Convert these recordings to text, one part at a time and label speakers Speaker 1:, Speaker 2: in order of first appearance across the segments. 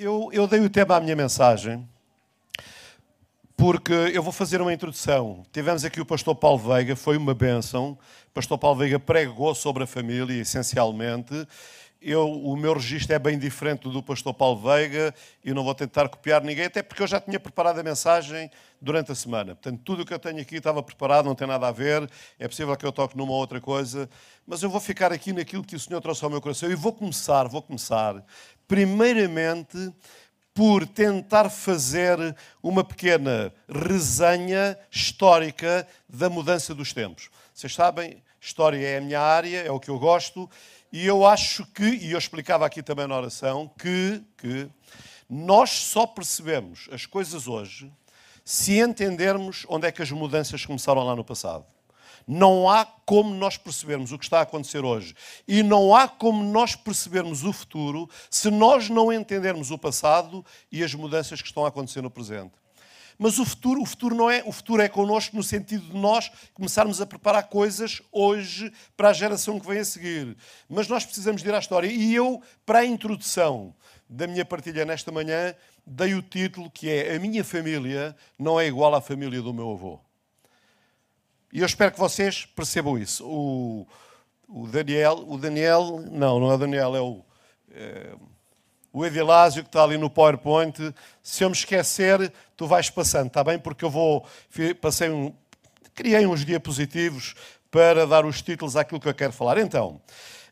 Speaker 1: eu, eu dei o tema à minha mensagem porque eu vou fazer uma introdução. Tivemos aqui o pastor Paulo Veiga, foi uma bênção. O pastor Paulo Veiga pregou sobre a família, essencialmente. Eu, o meu registro é bem diferente do pastor Paulo Veiga e não vou tentar copiar ninguém, até porque eu já tinha preparado a mensagem durante a semana. Portanto, tudo o que eu tenho aqui estava preparado, não tem nada a ver. É possível que eu toque numa outra coisa, mas eu vou ficar aqui naquilo que o Senhor trouxe ao meu coração e vou começar, vou começar, primeiramente, por tentar fazer uma pequena resenha histórica da mudança dos tempos. Vocês sabem, história é a minha área, é o que eu gosto, e eu acho que, e eu explicava aqui também na oração, que, que nós só percebemos as coisas hoje se entendermos onde é que as mudanças começaram lá no passado. Não há como nós percebermos o que está a acontecer hoje e não há como nós percebermos o futuro se nós não entendermos o passado e as mudanças que estão a acontecer no presente. Mas o futuro, o futuro não é, o futuro é connosco no sentido de nós começarmos a preparar coisas hoje para a geração que vem a seguir. Mas nós precisamos de ir à história. E eu, para a introdução da minha partilha nesta manhã, dei o título que é A minha família não é igual à família do meu avô. E eu espero que vocês percebam isso. O, o Daniel, o Daniel, não, não é o Daniel, é o, é, o Edilásio que está ali no PowerPoint. Se eu me esquecer, tu vais passando, está bem? Porque eu vou, passei um, criei uns diapositivos para dar os títulos àquilo que eu quero falar. Então,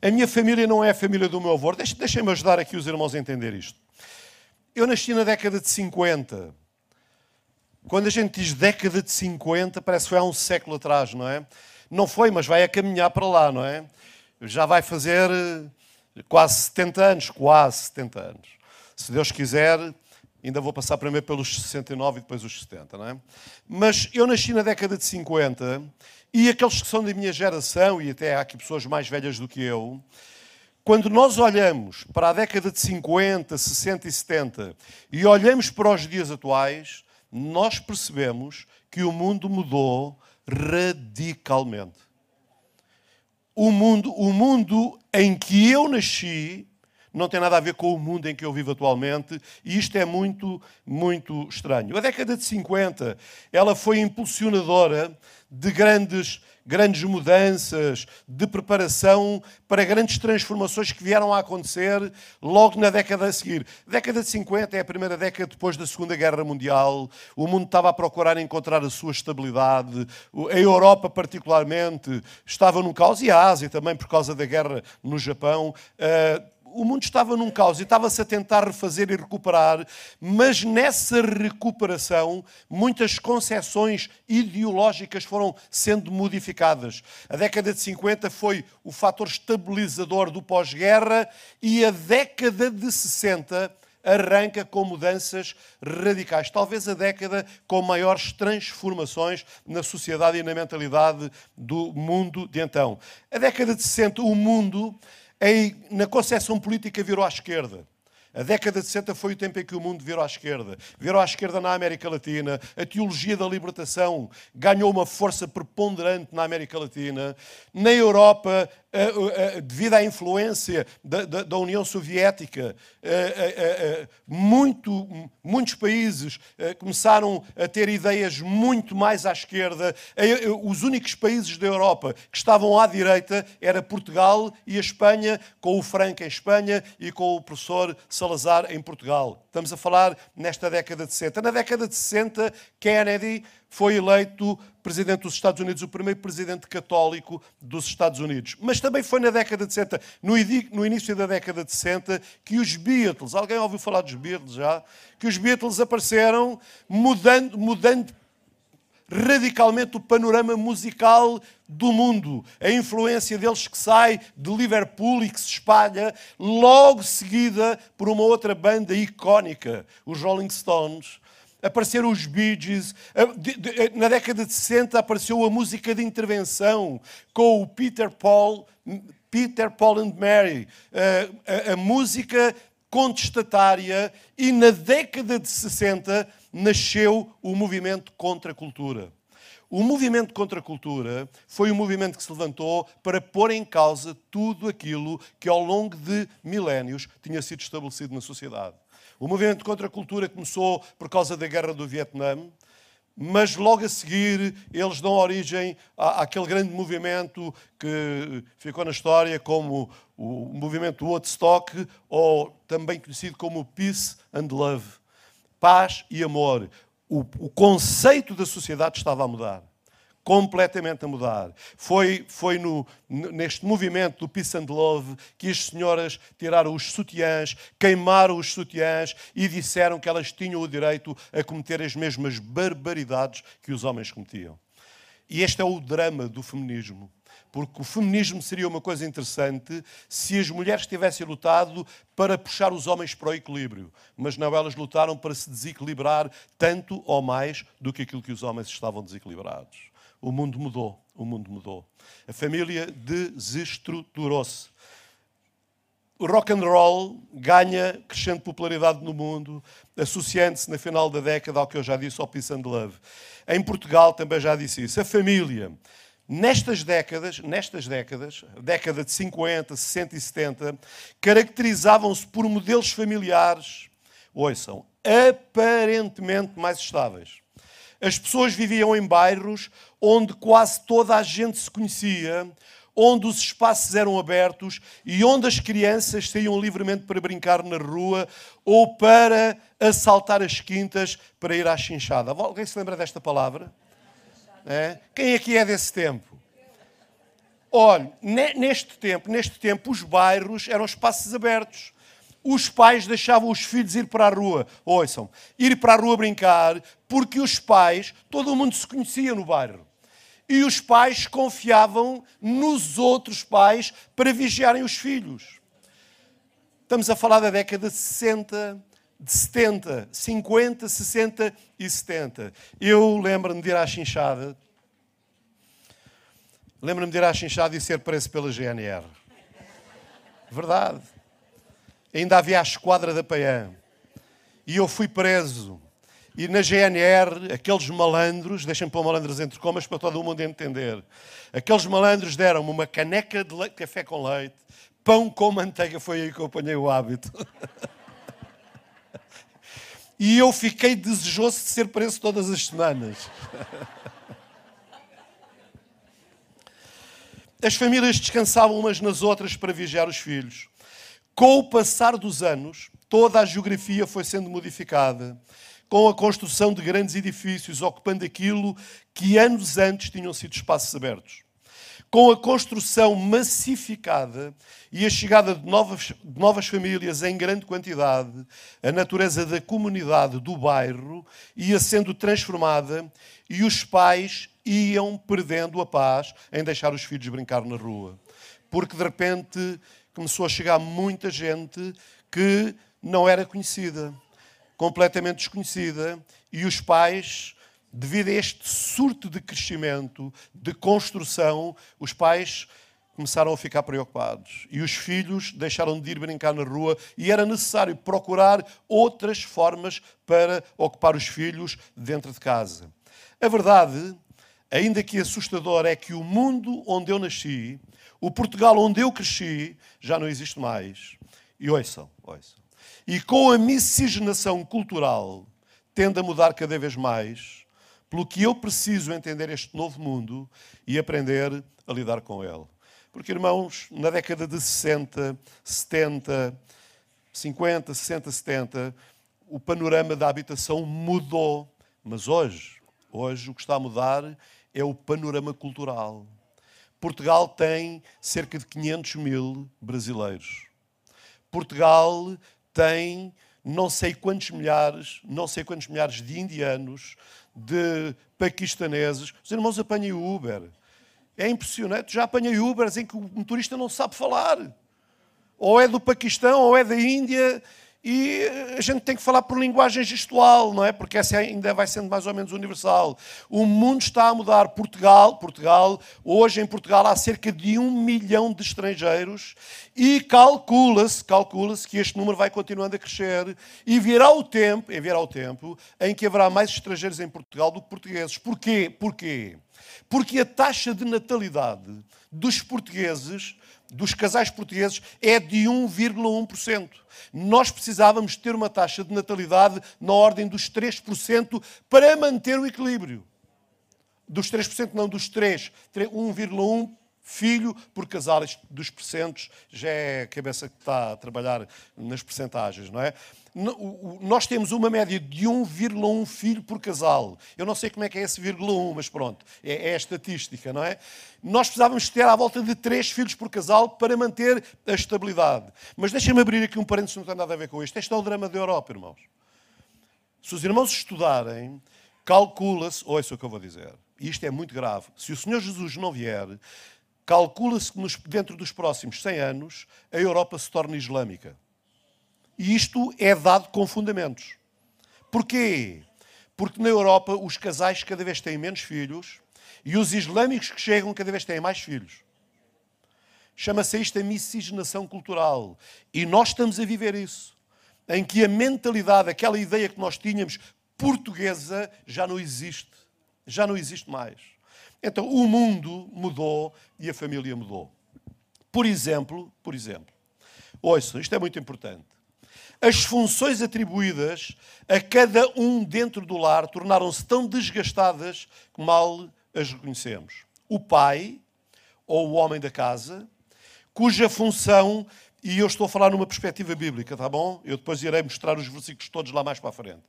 Speaker 1: a minha família não é a família do meu avô. Deixem-me ajudar aqui os irmãos a entender isto. Eu nasci na década de 50. Quando a gente diz década de 50, parece que foi há um século atrás, não é? Não foi, mas vai a caminhar para lá, não é? Já vai fazer eh, quase 70 anos, quase 70 anos. Se Deus quiser, ainda vou passar primeiro pelos 69 e depois os 70, não é? Mas eu nasci na década de 50 e aqueles que são da minha geração, e até há aqui pessoas mais velhas do que eu, quando nós olhamos para a década de 50, 60 e 70 e olhamos para os dias atuais, nós percebemos que o mundo mudou radicalmente. O mundo, o mundo em que eu nasci não tem nada a ver com o mundo em que eu vivo atualmente, e isto é muito, muito estranho. A década de 50, ela foi impulsionadora de grandes grandes mudanças, de preparação para grandes transformações que vieram a acontecer logo na década a seguir. A década de 50 é a primeira década depois da Segunda Guerra Mundial. O mundo estava a procurar encontrar a sua estabilidade. A Europa, particularmente, estava num caos, e a Ásia também, por causa da guerra no Japão. Uh, o mundo estava num caos e estava-se a tentar refazer e recuperar, mas nessa recuperação muitas concepções ideológicas foram sendo modificadas. A década de 50 foi o fator estabilizador do pós-guerra e a década de 60 arranca com mudanças radicais. Talvez a década com maiores transformações na sociedade e na mentalidade do mundo de então. A década de 60, o mundo em, na concepção política virou à esquerda. A década de 60 foi o tempo em que o mundo virou à esquerda. Virou à esquerda na América Latina. A teologia da libertação ganhou uma força preponderante na América Latina. Na Europa, devido à influência da, da, da União Soviética, muito, muitos países começaram a ter ideias muito mais à esquerda. Os únicos países da Europa que estavam à direita era Portugal e a Espanha, com o Franco em Espanha e com o professor Salazar em Portugal. Estamos a falar nesta década de 60. Na década de 60, Kennedy foi eleito presidente dos Estados Unidos, o primeiro presidente católico dos Estados Unidos. Mas também foi na década de 60, no início da década de 60, que os Beatles, alguém ouviu falar dos Beatles já? Que os Beatles apareceram mudando, mudando radicalmente o panorama musical do mundo. A influência deles que sai de Liverpool e que se espalha, logo seguida por uma outra banda icónica, os Rolling Stones, apareceram os Bee Gees. Na década de 60 apareceu a música de intervenção com o Peter Paul, Peter Paul and Mary. A, a, a música contestatária e na década de 60 nasceu o movimento contra a cultura. O movimento contra a cultura foi um movimento que se levantou para pôr em causa tudo aquilo que ao longo de milénios tinha sido estabelecido na sociedade. O movimento contra a cultura começou por causa da guerra do Vietnã, mas logo a seguir eles dão origem àquele grande movimento que ficou na história como o movimento Woodstock, ou também conhecido como Peace and Love. Paz e amor. O, o conceito da sociedade estava a mudar completamente a mudar. Foi, foi no, neste movimento do Peace and Love que as senhoras tiraram os sutiãs, queimaram os sutiãs e disseram que elas tinham o direito a cometer as mesmas barbaridades que os homens cometiam. E este é o drama do feminismo. Porque o feminismo seria uma coisa interessante se as mulheres tivessem lutado para puxar os homens para o equilíbrio. Mas não, elas lutaram para se desequilibrar tanto ou mais do que aquilo que os homens estavam desequilibrados o mundo mudou. O mundo mudou. A família desestruturou-se. O rock and roll ganha crescente popularidade no mundo, associando-se na final da década ao que eu já disse, ao Peace and Love. Em Portugal também já disse isso. A família, nestas décadas, nestas décadas, década de 50, 60 e 70, caracterizavam-se por modelos familiares, ouçam, aparentemente mais estáveis. As pessoas viviam em bairros onde quase toda a gente se conhecia, onde os espaços eram abertos e onde as crianças saíam livremente para brincar na rua ou para assaltar as quintas para ir à chinchada. Alguém se lembra desta palavra? É? Quem aqui é desse tempo? Olha, neste tempo, neste tempo, os bairros eram espaços abertos os pais deixavam os filhos ir para a rua. Ouçam, ir para a rua brincar, porque os pais, todo mundo se conhecia no bairro. E os pais confiavam nos outros pais para vigiarem os filhos. Estamos a falar da década de 60, de 70, 50, 60 e 70. Eu lembro-me de ir à chinchada. Lembro-me de ir à chinchada e ser preso pela GNR. Verdade ainda havia a esquadra da PAN. E eu fui preso. E na GNR, aqueles malandros, deixem pôr malandros entre comas para todo mundo entender. Aqueles malandros deram-me uma caneca de café com leite, pão com manteiga, foi aí que eu apanhei o hábito. e eu fiquei desejoso de ser preso todas as semanas. As famílias descansavam umas nas outras para vigiar os filhos. Com o passar dos anos, toda a geografia foi sendo modificada, com a construção de grandes edifícios ocupando aquilo que anos antes tinham sido espaços abertos. Com a construção massificada e a chegada de novas, de novas famílias em grande quantidade, a natureza da comunidade do bairro ia sendo transformada e os pais iam perdendo a paz em deixar os filhos brincar na rua. Porque de repente começou a chegar muita gente que não era conhecida, completamente desconhecida, e os pais, devido a este surto de crescimento, de construção, os pais começaram a ficar preocupados. E os filhos deixaram de ir brincar na rua e era necessário procurar outras formas para ocupar os filhos dentro de casa. A verdade, ainda que assustador, é que o mundo onde eu nasci o Portugal onde eu cresci já não existe mais. E ouçam, ouçam. E com a miscigenação cultural tende a mudar cada vez mais, pelo que eu preciso entender este novo mundo e aprender a lidar com ele. Porque, irmãos, na década de 60, 70, 50, 60, 70, o panorama da habitação mudou. Mas hoje, hoje o que está a mudar é o panorama cultural. Portugal tem cerca de 500 mil brasileiros. Portugal tem não sei quantos milhares, não sei quantos milhares de indianos, de paquistaneses. Os irmãos apanham Uber. É impressionante. Já apanhei Ubers em que o motorista não sabe falar. Ou é do Paquistão, ou é da Índia, e a gente tem que falar por linguagem gestual, não é? Porque essa ainda vai sendo mais ou menos universal. O mundo está a mudar. Portugal, Portugal, hoje em Portugal há cerca de um milhão de estrangeiros e calcula-se, calcula-se que este número vai continuando a crescer e virá o tempo, e virá o tempo em que haverá mais estrangeiros em Portugal do que portugueses. Porquê? Porquê? Porque a taxa de natalidade dos portugueses, dos casais portugueses, é de 1,1%. Nós precisávamos ter uma taxa de natalidade na ordem dos 3% para manter o equilíbrio. Dos 3%, não, dos 3. 1,1% filho por casal. Dos percentos já é a cabeça que está a trabalhar nas percentagens, não é? Nós temos uma média de 1,1 filho por casal. Eu não sei como é que é esse vírgula 1, mas pronto, é, é a estatística, não é? Nós precisávamos ter à volta de 3 filhos por casal para manter a estabilidade. Mas deixem-me abrir aqui um parênteses, não tem nada a ver com isto. Este é o drama da Europa, irmãos. Se os irmãos estudarem, calcula-se, ouça o que eu vou dizer, e isto é muito grave, se o Senhor Jesus não vier, calcula-se que dentro dos próximos 100 anos a Europa se torne islâmica. E isto é dado com fundamentos. Porquê? Porque na Europa os casais cada vez têm menos filhos e os islâmicos que chegam cada vez têm mais filhos. Chama-se isto a miscigenação cultural. E nós estamos a viver isso. Em que a mentalidade, aquela ideia que nós tínhamos portuguesa, já não existe. Já não existe mais. Então, o mundo mudou e a família mudou. Por exemplo, por exemplo, ouça, isto é muito importante. As funções atribuídas a cada um dentro do lar tornaram-se tão desgastadas que mal as reconhecemos. O pai, ou o homem da casa, cuja função e eu estou a falar numa perspectiva bíblica, tá bom? Eu depois irei mostrar os versículos todos lá mais para a frente.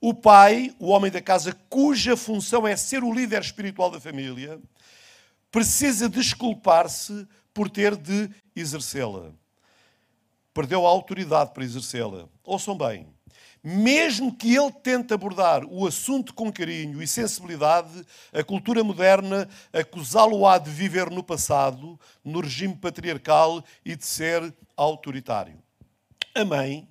Speaker 1: O pai, o homem da casa, cuja função é ser o líder espiritual da família, precisa desculpar-se por ter de exercê-la. Perdeu a autoridade para exercê-la. Ouçam bem. Mesmo que ele tente abordar o assunto com carinho e sensibilidade, a cultura moderna acusá-lo-á de viver no passado, no regime patriarcal e de ser autoritário. A mãe,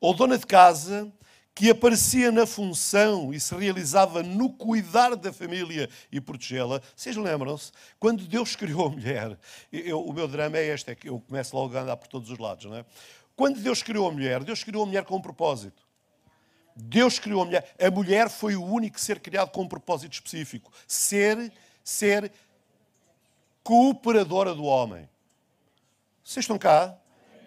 Speaker 1: ou dona de casa, que aparecia na função e se realizava no cuidar da família e protegê-la. Vocês lembram-se? Quando Deus criou a mulher, eu, o meu drama é este, é que eu começo logo a andar por todos os lados, não é? Quando Deus criou a mulher, Deus criou a mulher com um propósito. Deus criou a mulher. A mulher foi o único ser criado com um propósito específico: ser, ser cooperadora do homem. Vocês estão cá?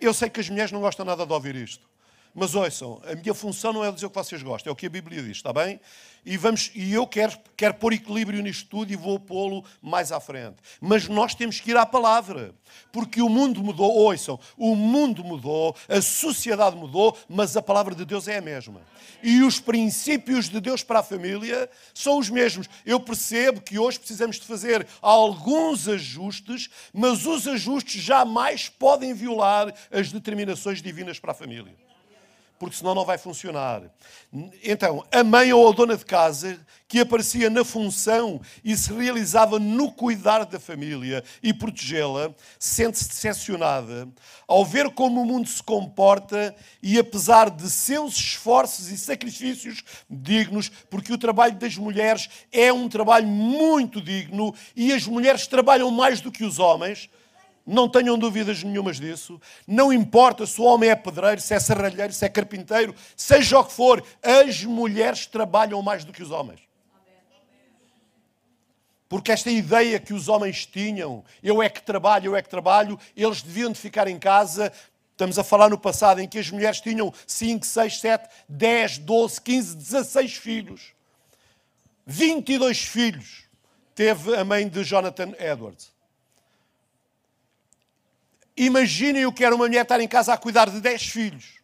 Speaker 1: Eu sei que as mulheres não gostam nada de ouvir isto. Mas ouçam, a minha função não é dizer o que vocês gostam, é o que a Bíblia diz, está bem? E, vamos, e eu quero, quero pôr equilíbrio nisto tudo e vou pô-lo mais à frente. Mas nós temos que ir à palavra, porque o mundo mudou, ouçam, o mundo mudou, a sociedade mudou, mas a palavra de Deus é a mesma. E os princípios de Deus para a família são os mesmos. Eu percebo que hoje precisamos de fazer alguns ajustes, mas os ajustes jamais podem violar as determinações divinas para a família porque senão não vai funcionar. Então, a mãe ou a dona de casa que aparecia na função e se realizava no cuidar da família e protegê-la, sente-se decepcionada ao ver como o mundo se comporta e apesar de seus esforços e sacrifícios dignos, porque o trabalho das mulheres é um trabalho muito digno e as mulheres trabalham mais do que os homens, não tenham dúvidas nenhumas disso. Não importa se o homem é pedreiro, se é serralheiro, se é carpinteiro, seja o que for, as mulheres trabalham mais do que os homens. Porque esta ideia que os homens tinham, eu é que trabalho, eu é que trabalho, eles deviam de ficar em casa. Estamos a falar no passado em que as mulheres tinham 5, 6, 7, 10, 12, 15, 16 filhos. 22 filhos teve a mãe de Jonathan Edwards. Imaginem o que era uma mulher estar em casa a cuidar de 10 filhos.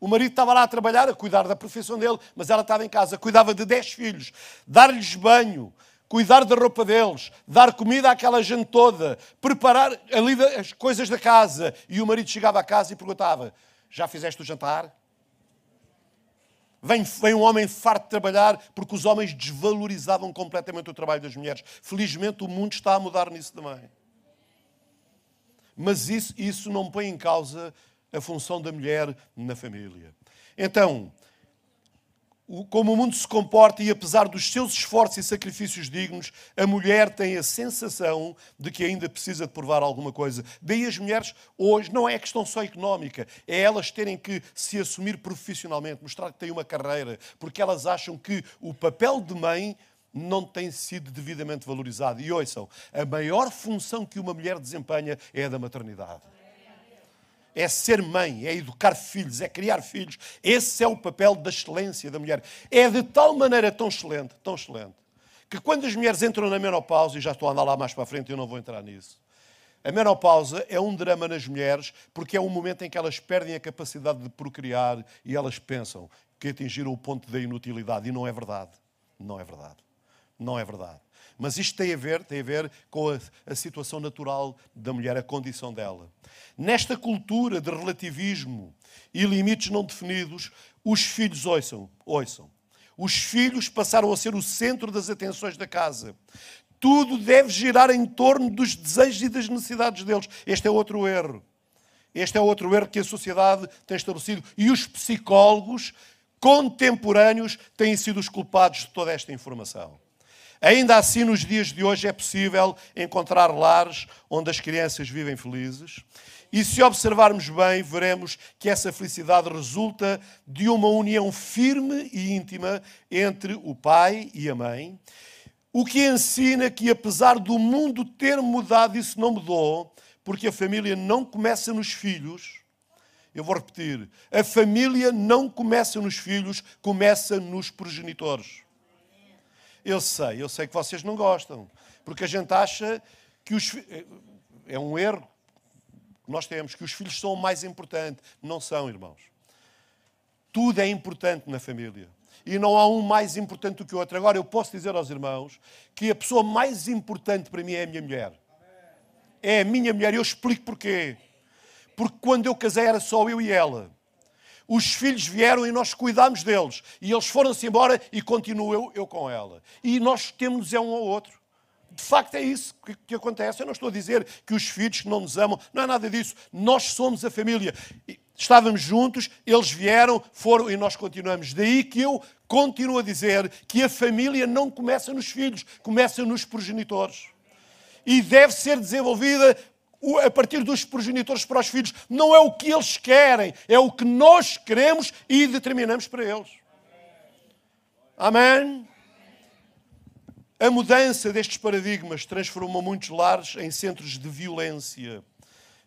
Speaker 1: O marido estava lá a trabalhar, a cuidar da profissão dele, mas ela estava em casa, cuidava de 10 filhos, dar-lhes banho, cuidar da roupa deles, dar comida àquela gente toda, preparar ali as coisas da casa. E o marido chegava a casa e perguntava: Já fizeste o jantar? Vem, vem um homem farto de trabalhar porque os homens desvalorizavam completamente o trabalho das mulheres. Felizmente o mundo está a mudar nisso também. Mas isso, isso não põe em causa a função da mulher na família. Então, como o mundo se comporta e apesar dos seus esforços e sacrifícios dignos, a mulher tem a sensação de que ainda precisa de provar alguma coisa. Daí as mulheres hoje não é questão só económica, é elas terem que se assumir profissionalmente, mostrar que têm uma carreira, porque elas acham que o papel de mãe não tem sido devidamente valorizado. E ouçam, a maior função que uma mulher desempenha é a da maternidade. É ser mãe, é educar filhos, é criar filhos. Esse é o papel da excelência da mulher. É de tal maneira tão excelente, tão excelente, que quando as mulheres entram na menopausa, e já estou a andar lá mais para a frente, eu não vou entrar nisso. A menopausa é um drama nas mulheres porque é um momento em que elas perdem a capacidade de procriar e elas pensam que atingiram o ponto da inutilidade. E não é verdade. Não é verdade. Não é verdade. Mas isto tem a ver, tem a ver com a, a situação natural da mulher, a condição dela. Nesta cultura de relativismo e limites não definidos, os filhos ouçam, ouçam. Os filhos passaram a ser o centro das atenções da casa. Tudo deve girar em torno dos desejos e das necessidades deles. Este é outro erro. Este é outro erro que a sociedade tem estabelecido. E os psicólogos contemporâneos têm sido os culpados de toda esta informação. Ainda assim, nos dias de hoje é possível encontrar lares onde as crianças vivem felizes. E se observarmos bem, veremos que essa felicidade resulta de uma união firme e íntima entre o pai e a mãe, o que ensina que, apesar do mundo ter mudado, isso não mudou, porque a família não começa nos filhos, eu vou repetir: a família não começa nos filhos, começa nos progenitores. Eu sei, eu sei que vocês não gostam, porque a gente acha que os é um erro que nós temos que os filhos são o mais importante, não são, irmãos. Tudo é importante na família. E não há um mais importante do que o outro. Agora, eu posso dizer aos irmãos que a pessoa mais importante para mim é a minha mulher. É a minha mulher. E eu explico porquê. Porque quando eu casei era só eu e ela. Os filhos vieram e nós cuidámos deles. E eles foram-se embora e continuo eu, eu com ela. E nós temos é um ao outro. De facto é isso que, que, acontece. Eu não estou a dizer que os filhos não nos amam, não é nada disso. Nós somos a família. Estávamos juntos, eles vieram, foram e nós continuamos. Daí que eu continuo a dizer que a família não começa nos filhos, começa nos progenitores. E deve ser desenvolvida a partir dos progenitores para os filhos. Não é o que eles querem, é o que nós queremos e determinamos para eles. Amém? A mudança destes paradigmas transformou muitos lares em centros de violência.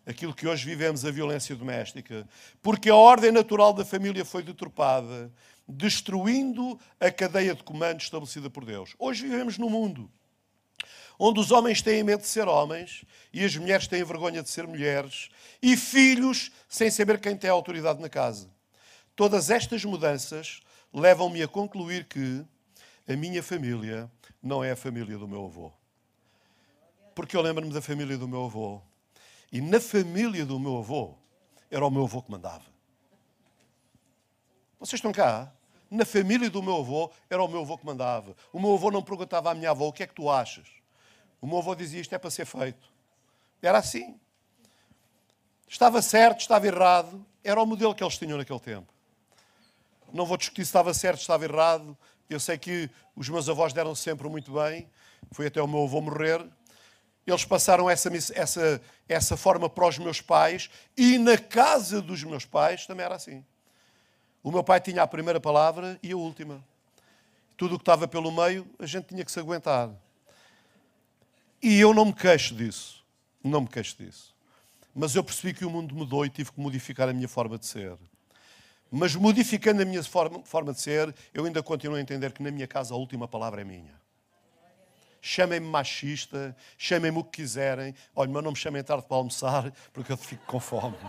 Speaker 1: Aquilo que hoje vivemos, a violência doméstica. Porque a ordem natural da família foi deturpada, destruindo a cadeia de comando estabelecida por Deus. Hoje vivemos num mundo onde os homens têm medo de ser homens e as mulheres têm vergonha de ser mulheres, e filhos sem saber quem tem a autoridade na casa. Todas estas mudanças levam-me a concluir que a minha família não é a família do meu avô. Porque eu lembro-me da família do meu avô. E na família do meu avô, era o meu avô que mandava. Vocês estão cá? Na família do meu avô, era o meu avô que mandava. O meu avô não perguntava à minha avó: o que é que tu achas? O meu avô dizia isto é para ser feito. Era assim. Estava certo, estava errado. Era o modelo que eles tinham naquele tempo. Não vou discutir se estava certo, se estava errado. Eu sei que os meus avós deram sempre muito bem. Foi até o meu avô morrer. Eles passaram essa, essa, essa forma para os meus pais. E na casa dos meus pais também era assim. O meu pai tinha a primeira palavra e a última. Tudo o que estava pelo meio, a gente tinha que se aguentar. E eu não me queixo disso. Não me queixo disso. Mas eu percebi que o mundo mudou e tive que modificar a minha forma de ser. Mas modificando a minha forma, forma de ser, eu ainda continuo a entender que na minha casa a última palavra é minha. Chamem-me machista, chamem-me o que quiserem. Olha, mas não me chamem tarde para almoçar, porque eu fico com fome.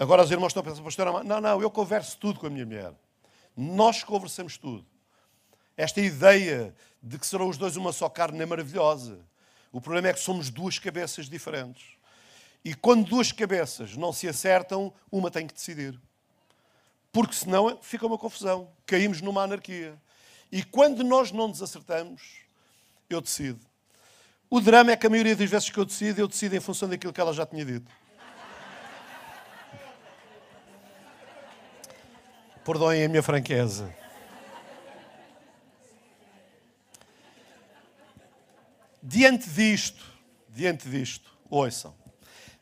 Speaker 1: Agora os irmãos estão a pensar, pastor, não, não, eu converso tudo com a minha mulher. Nós conversamos tudo. Esta ideia de que serão os dois uma só carne é maravilhosa. O problema é que somos duas cabeças diferentes. E quando duas cabeças não se acertam, uma tem que decidir. Porque senão fica uma confusão. Caímos numa anarquia. E quando nós não nos acertamos, eu decido. O drama é que a maioria das vezes que eu decido, eu decido em função daquilo que ela já tinha dito. Perdoem a minha franqueza. Diante disto, diante disto, ouçam,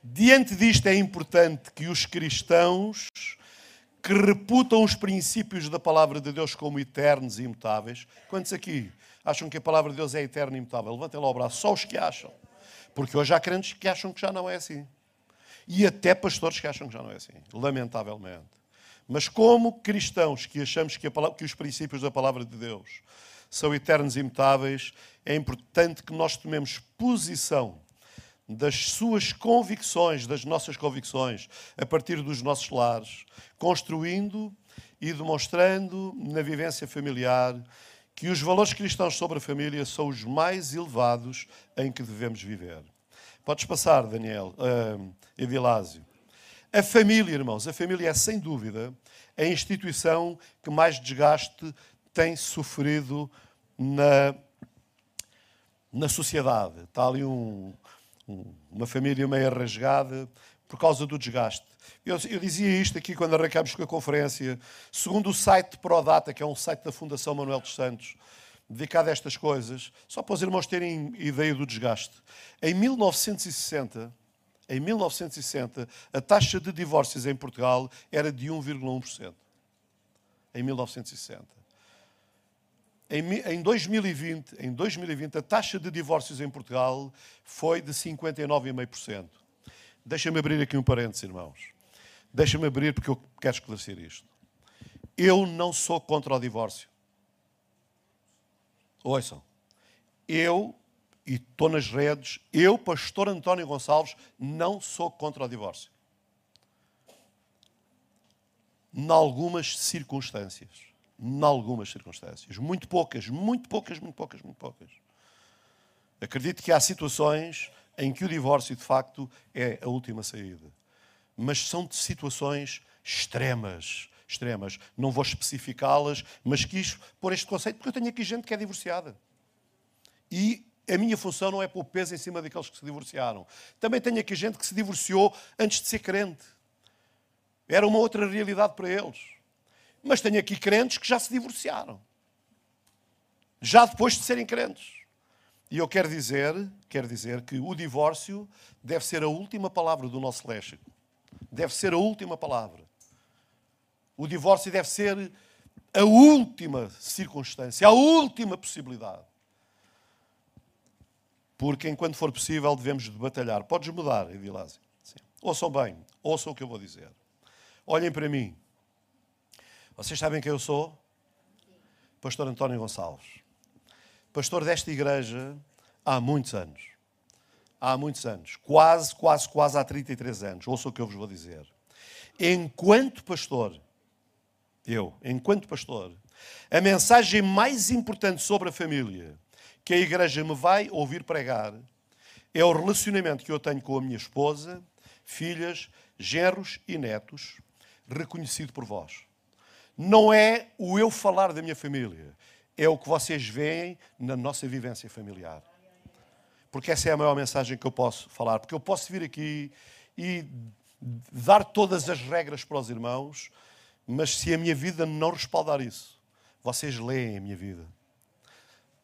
Speaker 1: diante disto é importante que os cristãos que reputam os princípios da palavra de Deus como eternos e imutáveis. Quantos aqui acham que a palavra de Deus é eterna e imutável? Levantem lá o braço, só os que acham. Porque hoje há crentes que acham que já não é assim. E até pastores que acham que já não é assim, lamentavelmente. Mas como cristãos que achamos que, palavra, que os princípios da palavra de Deus são eternos e imutáveis, é importante que nós tomemos posição das suas convicções, das nossas convicções, a partir dos nossos lares, construindo e demonstrando na vivência familiar que os valores cristãos sobre a família são os mais elevados em que devemos viver. Podes passar, Daniel, uh, Evilásio. A família, irmãos, a família é sem dúvida a instituição que mais desgaste tem sofrido na, na sociedade. Está ali um, uma família meio rasgada por causa do desgaste. Eu, eu, dizia isto aqui quando arrancámos com a conferência. Segundo o site Prodata, que é um site da Fundação Manuel dos Santos, dedicado a estas coisas, só para os irmãos terem ideia do desgaste. Em 1960, em 1960, a taxa de divórcios em Portugal era de 1,1%. Em 1960. Em, 2020, em 2020, a taxa de divórcios em Portugal foi de 59,5%. Deixa-me abrir aqui um parênteses, irmãos. Deixa-me abrir porque eu quero esclarecer isto. Eu não sou contra o divórcio. Ouçam. Eu, e estou nas redes, eu, pastor António Gonçalves, não sou contra o divórcio. Em algumas circunstâncias em algumas circunstâncias. Muito poucas, muito poucas, muito poucas, muito poucas. Acredito que há situações em que o divórcio, de facto, é a última saída. Mas são situações extremas, extremas. Não vou especificá-las, mas quis pôr este conceito porque eu tenho aqui gente que é divorciada. E a minha função não é pôr peso em cima daqueles que se divorciaram. Também tenho aqui gente que se divorciou antes de ser crente. Era uma outra realidade para eles. Mas tenho aqui crentes que já se divorciaram. Já depois de serem crentes. E eu quero dizer, quero dizer que o divórcio deve ser a última palavra do nosso léxico. Deve ser a última palavra. O divórcio deve ser a última circunstância, a última possibilidade. Porque enquanto for possível devemos batalhar. Podes mudar, Edilásio. Ouçam bem, ouçam o que eu vou dizer. Olhem para mim. Vocês sabem quem eu sou? Pastor António Gonçalves. Pastor desta igreja há muitos anos. Há muitos anos. Quase, quase, quase há 33 anos. Ouça o que eu vos vou dizer. Enquanto pastor, eu, enquanto pastor, a mensagem mais importante sobre a família que a igreja me vai ouvir pregar é o relacionamento que eu tenho com a minha esposa, filhas, genros e netos, reconhecido por vós não é o eu falar da minha família, é o que vocês veem na nossa vivência familiar. Porque essa é a maior mensagem que eu posso falar. Porque eu posso vir aqui e dar todas as regras para os irmãos, mas se a minha vida não respaldar isso, vocês leem a minha vida.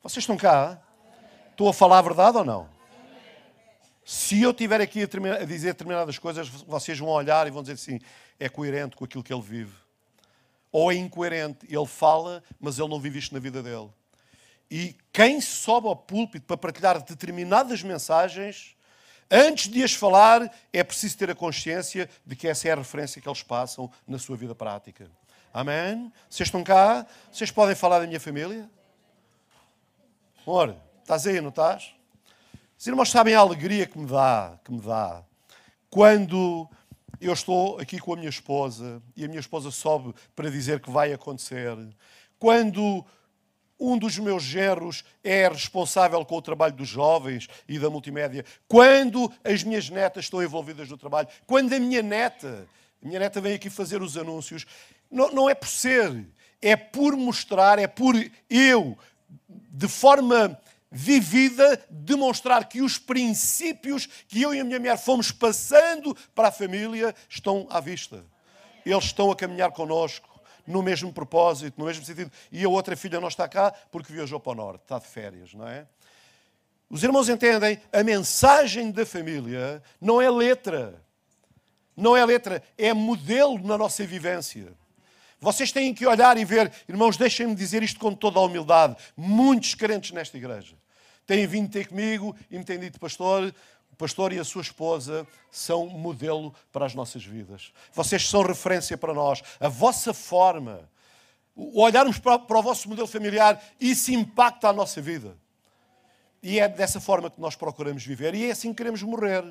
Speaker 1: Vocês estão cá? Estou a falar a verdade ou não? Se eu estiver aqui a, dizer determinadas coisas, vocês vão olhar e vão dizer assim: é coerente com aquilo que ele vive ou é incoerente. Ele fala, mas ele não vive isto na vida dele. E quem sobe ao púlpito para partilhar determinadas mensagens, antes de as falar, é preciso ter a consciência de que essa é a referência que eles passam na sua vida prática. Amém? Vocês estão cá? Vocês podem falar da minha família? Amor, estás aí, não estás? Os irmãos sabem a alegria que me dá, que me dá, quando eu estou aqui com a minha esposa e a minha esposa sobe para dizer que vai acontecer. Quando um dos meus gerros é responsável com o trabalho dos jovens e da multimédia, quando as minhas netas estão envolvidas no trabalho, quando a minha neta, a minha neta vem aqui fazer os anúncios, não, não é por ser, é por mostrar, é por eu, de forma vivida, demonstrar que os princípios que eu e a minha mulher fomos passando para a família estão à vista. Eles estão a caminhar connosco no mesmo propósito, no mesmo sentido. E a outra filha não está cá porque viajou para o norte, está de férias, não é? Os irmãos entendem, a mensagem da família não é letra. Não é letra, é modelo na nossa vivência. Vocês têm que olhar e ver, irmãos, deixem-me dizer isto com toda a humildade. Muitos crentes nesta igreja têm vindo ter comigo e me têm dito, pastor, o pastor e a sua esposa são modelo para as nossas vidas. Vocês são referência para nós. A vossa forma, olharmos para, para o vosso modelo familiar, isso impacta a nossa vida. E é dessa forma que nós procuramos viver e é assim que queremos morrer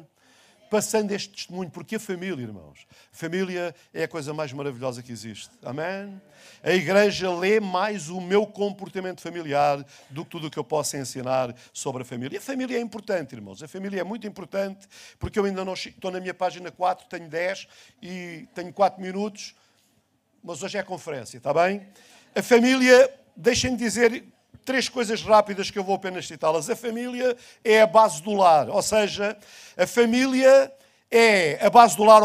Speaker 1: passando este testemunho, porque a família, irmãos, a família é a coisa mais maravilhosa que existe. Amém? A igreja lê mais o meu comportamento familiar do que tudo o que eu possa ensinar sobre a família. E a família é importante, irmãos. A família é muito importante, porque eu ainda não estou na minha página 4, tenho 10 e tenho 4 minutos, mas hoje é a conferência, está bem? A família, deixem-me dizer, três coisas rápidas que eu vou apenas citá-las. A família é a base do lar, ou seja, a família é a base do lar,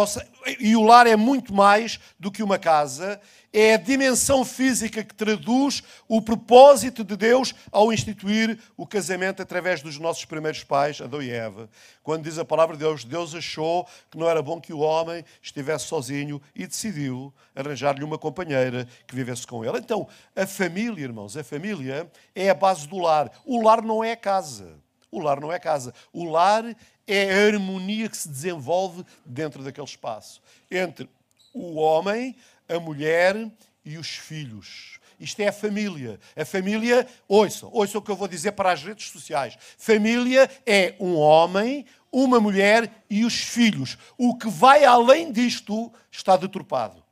Speaker 1: e o lar é muito mais do que uma casa, é a dimensão física que traduz o propósito de Deus ao instituir o casamento através dos nossos primeiros pais, Adão e Eva. Quando diz a palavra de Deus, Deus achou que não era bom que o homem estivesse sozinho e decidiu arranjar-lhe uma companheira que vivesse com ele. Então, a família, irmãos, a família é a base do lar. O lar não é casa. O lar não é casa. O lar é a harmonia que se desenvolve dentro daquele espaço entre o homem, a mulher e os filhos. Isto é a família. A família, ouçam, ouçam o que eu vou dizer para as redes sociais. Família é um homem, uma mulher e os filhos. O que vai além disto está deturpado.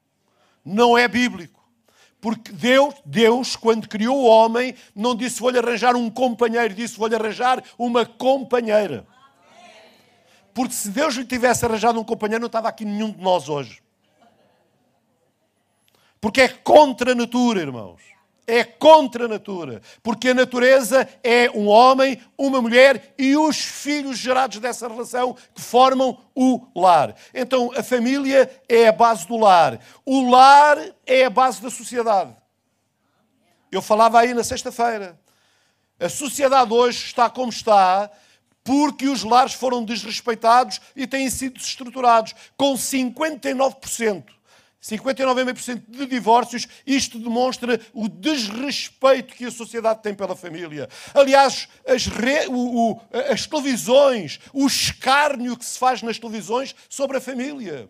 Speaker 1: Não é bíblico. Porque Deus, Deus, quando criou o homem, não disse vou-lhe arranjar um companheiro, disse vou-lhe arranjar uma companheira. Porque se Deus lhe tivesse arranjado um companheiro, não estava aqui nenhum de nós hoje. Porque é contra a natura, irmãos. É contra a natura. Porque a natureza é um homem, uma mulher e os filhos gerados dessa relação que formam o lar. Então a família é a base do lar. O lar é a base da sociedade. Eu falava aí na sexta-feira. A sociedade hoje está como está porque os lares foram desrespeitados e têm sido desestruturados, com 59%. 59,5% de divórcios, isto demonstra o desrespeito que a sociedade tem pela família. Aliás, as, re... o, o, as televisões, o escárnio que se faz nas televisões sobre a família,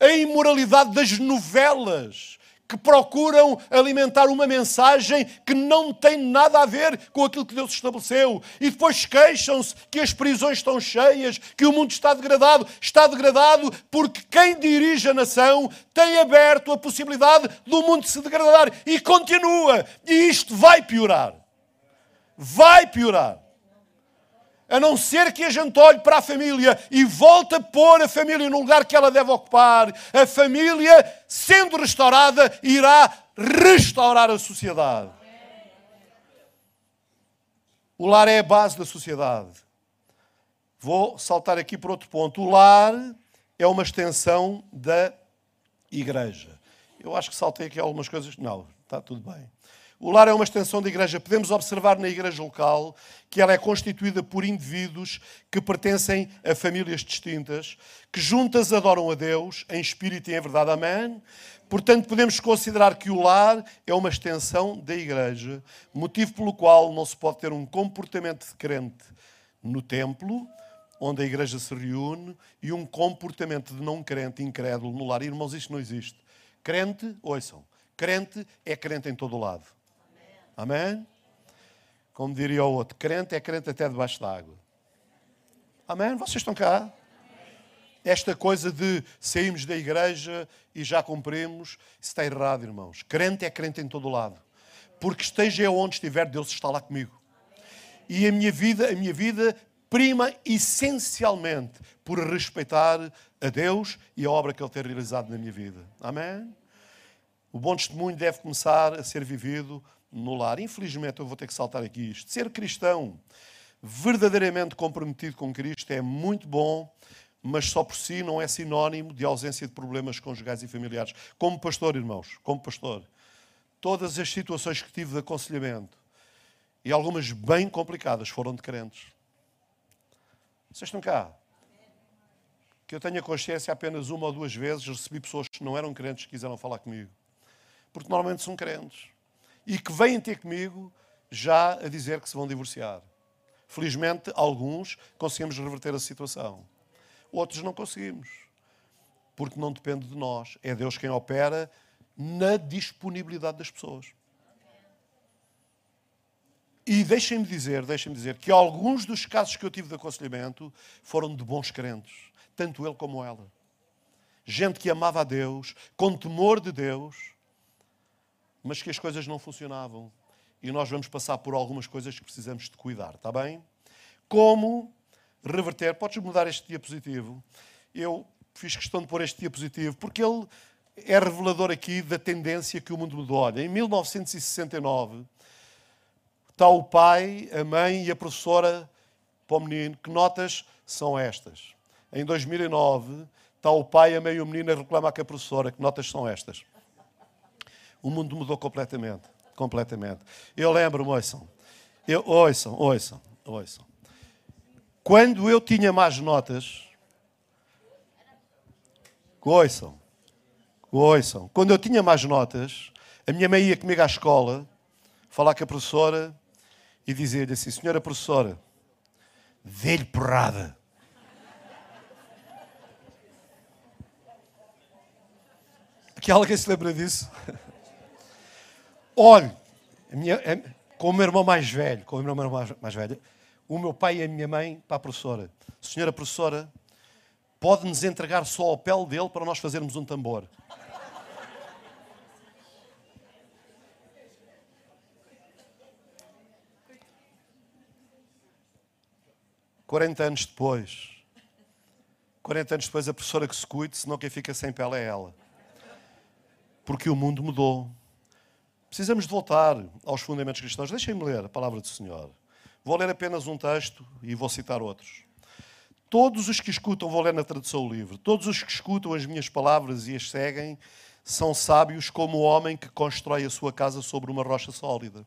Speaker 1: a imoralidade das novelas, que procuram alimentar uma mensagem que não tem nada a ver com aquilo que Deus estabeleceu. E depois queixam-se que as prisões estão cheias, que o mundo está degradado. Está degradado porque quem dirige a nação tem aberto a possibilidade do mundo se degradar. E continua. E isto vai piorar. Vai piorar a não ser que a gente olhe para a família e volte a pôr a família no lugar que ela deve ocupar, a família, sendo restaurada, irá restaurar a sociedade. O lar é a base da sociedade. Vou saltar aqui para outro ponto. O lar é uma extensão da igreja. Eu acho que saltei aqui algumas coisas. Não, está tudo bem. O lar é uma extensão da igreja. Podemos observar na igreja local que ela é constituída por indivíduos que pertencem a famílias distintas, que juntas adoram a Deus em espírito e em verdade. Amém? Portanto, podemos considerar que o lar é uma extensão da igreja, motivo pelo qual não se pode ter um comportamento de crente no templo, onde a igreja se reúne, e um comportamento de não crente, incrédulo, no lar. Irmãos, isto não existe. Crente, ouçam, crente é crente em todo o lado. Amém? Como diria o outro, crente é crente até debaixo d'água. Amém? Vocês estão cá? Esta coisa de sairmos da igreja e já cumprimos, isso está errado, irmãos. Crente é crente em todo lado. Porque esteja onde estiver, Deus está lá comigo. E a minha vida, a minha vida prima essencialmente por respeitar a Deus e a obra que Ele tem realizado na minha vida. Amém? O bom testemunho deve começar a ser vivido no lar. Infelizmente, eu vou ter que saltar aqui isto. Ser cristão verdadeiramente comprometido com Cristo é muito bom, mas só por si não é sinónimo de ausência de problemas conjugais e familiares. Como pastor, irmãos, como pastor, todas as situações que tive de aconselhamento e algumas bem complicadas foram de crentes. Vocês estão cá? Que eu tenha consciência, apenas uma ou duas vezes recebi pessoas que não eram crentes que quiseram falar comigo. porque normalmente são crentes, e que vêm ter comigo já a dizer que se vão divorciar. Felizmente, alguns conseguimos reverter a situação. Outros não conseguimos. Porque não depende de nós. É Deus quem opera na disponibilidade das pessoas. E deixem-me dizer, deixem-me dizer que alguns dos casos que eu tive de aconselhamento foram de bons crentes, tanto ele como ela. Gente que amava a Deus, com temor de Deus, mas que as coisas não funcionavam. E nós vamos passar por algumas coisas que precisamos de cuidar, está bem? Como reverter? Podes mudar este diapositivo. Eu fiz questão de pôr este diapositivo porque ele é revelador aqui da tendência que o mundo mudou. Olha, em 1969 está o pai, a mãe e a professora para o menino. Que notas são estas? Em 2009 está o pai, a mãe e o menino a reclamar com a professora. Que notas são estas? O mundo mudou completamente. Completamente. Eu lembro-me, ouçam. Eu, ouçam, ouçam, ouçam. Quando eu tinha más notas, ouçam, ouçam. Quando eu tinha más notas, a minha mãe ia comigo à escola, falar com a professora e dizer-lhe assim: Senhora professora, dê-lhe porrada. Que alguém se lembra disso? Olhe, minha, com o meu irmão mais velho, com o meu irmão mais, mais velho, o meu pai e a minha mãe para a professora: Senhora professora, pode-nos entregar só ao pele dele para nós fazermos um tambor. 40 anos depois, 40 anos depois, a professora que se cuide, senão quem fica sem pele é ela. Porque o mundo mudou. Precisamos de voltar aos fundamentos cristãos. Deixem-me ler a palavra do Senhor. Vou ler apenas um texto e vou citar outros. Todos os que escutam, vou ler na tradução livre, todos os que escutam as minhas palavras e as seguem são sábios como o homem que constrói a sua casa sobre uma rocha sólida.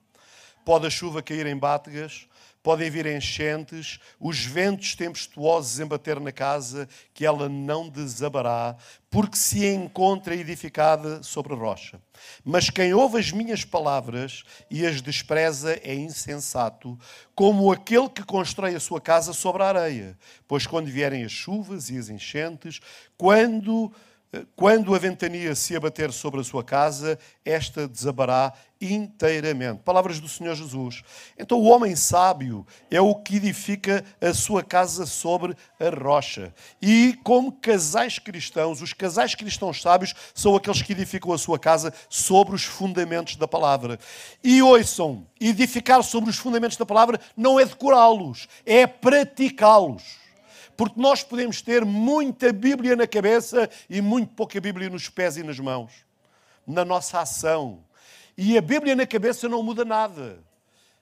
Speaker 1: Pode a chuva cair em bátegas, podem vir enchentes, os ventos tempestuosos embater na casa, que ela não desabará, porque se encontra edificada sobre a rocha. Mas quem ouve as minhas palavras e as despreza é insensato, como aquele que constrói a sua casa sobre a areia. Pois quando vierem as chuvas e as enchentes, quando quando a ventania se abater sobre a sua casa, esta desabará inteiramente. Palavras do Senhor Jesus. Então, o homem sábio é o que edifica a sua casa sobre a rocha. E, como casais cristãos, os casais cristãos sábios são aqueles que edificam a sua casa sobre os fundamentos da palavra. E ouçam, edificar sobre os fundamentos da palavra não é decorá-los, é praticá-los. Porque nós podemos ter muita Bíblia na cabeça e muito pouca Bíblia nos pés e nas mãos, na nossa ação. E a Bíblia na cabeça não muda nada.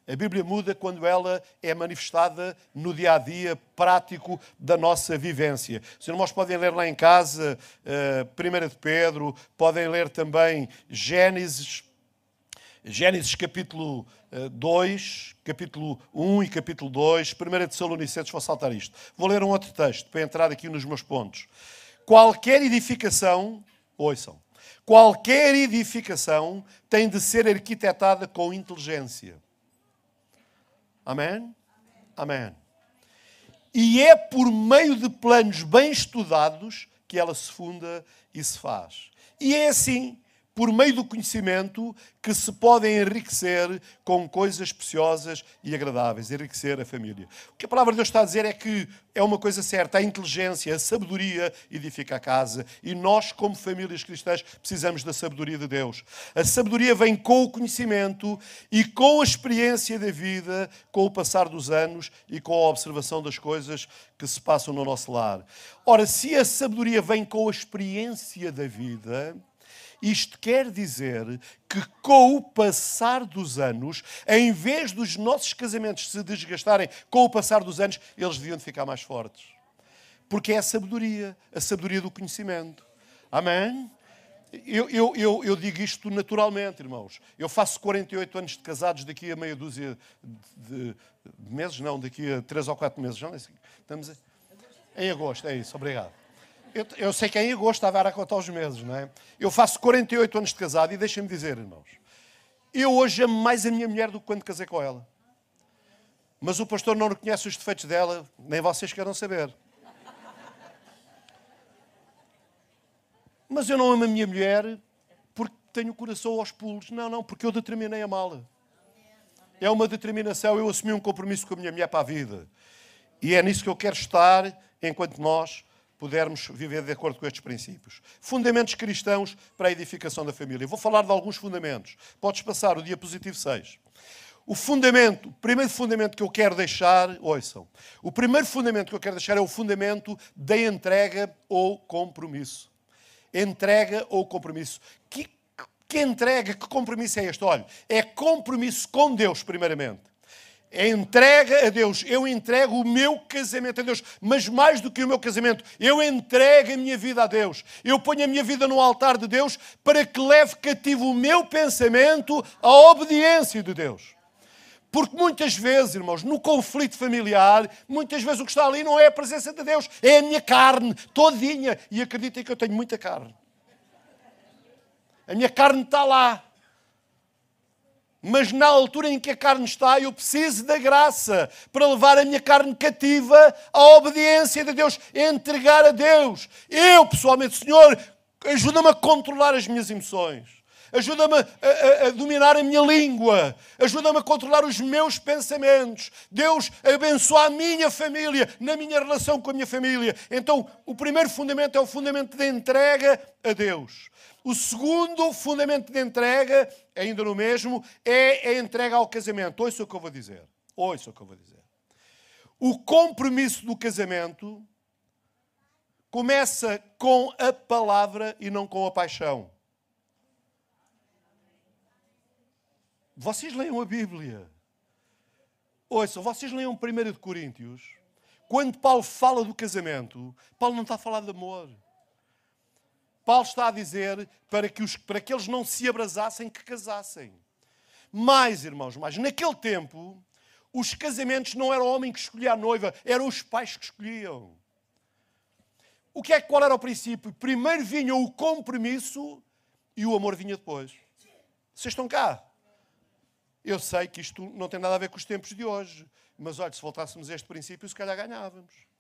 Speaker 1: A Bíblia muda quando ela é manifestada no dia a dia prático da nossa vivência. Os irmãos podem ler lá em casa, uh, eh, 1 de Pedro, podem ler também Gênesis, Gênesis capítulo 2, eh, capítulo 1 e capítulo 2, 1 de Tessalonicenses, vou saltar isto. Vou ler um outro texto para entrar aqui nos meus pontos. Qualquer edificação, ouçam, qualquer edificação tem de ser arquitetada com inteligência. Amém? Amém. E é por meio de planos bem estudados que ela se funda e se faz. E é assim por meio do conhecimento, que se podem enriquecer com coisas preciosas e agradáveis, enriquecer a família. O que a palavra de Deus está a dizer é que é uma coisa certa, a inteligência, a sabedoria edifica a casa e nós, como famílias cristãs, precisamos da sabedoria de Deus. A sabedoria vem com o conhecimento e com a experiência da vida, com o passar dos anos e com a observação das coisas que se passam no nosso lar. Ora, se a sabedoria vem com a experiência da vida, isto quer dizer que, com o passar dos anos, em vez dos nossos casamentos se desgastarem com o passar dos anos, eles deviam de ficar mais fortes. Porque é a sabedoria, a sabedoria do conhecimento. Amém? Eu, eu, eu, eu, digo isto naturalmente, irmãos. Eu faço 48 anos de casados daqui a meia dúzia de, de meses, não, daqui a 3 ou 4 meses. Não, é assim. estamos em agosto, é isso, obrigado. Eu, eu sei que em agosto estava a contar os meses, não é? Eu faço 48 anos de casado e deixem-me dizer, irmãos, eu hoje amo mais a minha mulher do que quando casei com ela. Mas o pastor não reconhece os defeitos dela, nem vocês querem saber. Mas eu não amo a minha mulher porque tenho o coração aos pulos. Não, não, porque eu determinei amá-la. É uma determinação, eu assumi um compromisso com a minha mulher para a vida. E é nisso que eu quero estar enquanto nós pudermos viver de acordo com estes princípios. Fundamentos cristãos para a edificação da família. vou falar de alguns fundamentos. Podes passar o diapositivo 6. O fundamento, o primeiro fundamento que eu quero deixar, ouçam. O primeiro fundamento que eu quero deixar é o fundamento da entrega ou compromisso. Entrega ou compromisso. Que, que entrega, que compromisso é este? Olha, é compromisso com Deus, primeiramente. É entrega a Deus. Eu entrego o meu casamento a Deus. Mas mais do que o meu casamento, eu entrego a minha vida a Deus. Eu ponho a minha vida no altar de Deus para que leve cativo o meu pensamento à obediência de Deus. Porque muitas vezes, irmãos, no conflito familiar, muitas vezes o que está ali não é a presença de Deus, é a minha carne todinha. E acreditem que eu tenho muita carne. A minha carne está lá mas na altura em que a carne está, eu preciso da graça para levar a minha carne cativa à obediência de Deus, entregar a Deus. Eu, pessoalmente, Senhor, ajuda-me a controlar as minhas emoções. Ajuda-me a, a, a, dominar a minha língua. Ajuda-me a controlar os meus pensamentos. Deus abençoa a minha família, na minha relação com a minha família. Então, o primeiro fundamento é o fundamento de entrega a Deus. O segundo fundamento de entrega, ainda no mesmo, é a entrega ao casamento. Ouça o que eu vou dizer. Ouça o que eu vou dizer. O compromisso do casamento começa com a palavra e não com a paixão. Vocês leiam a Bíblia. Ouça, vocês leiam 1 de Coríntios. Quando Paulo fala do casamento, Paulo não está a falar de amor. Paulo está a dizer para que, os, para que eles não se abrasassem, que casassem. Mais, irmãos, mais, naquele tempo, os casamentos não era o homem que escolhia a noiva, eram os pais que escolhiam. O que é qual era o princípio? Primeiro vinha o compromisso e o amor vinha depois. Vocês estão cá? Eu sei que isto não tem nada a ver com os tempos de hoje, mas olha, se voltássemos a este princípio, se calhar ganhávamos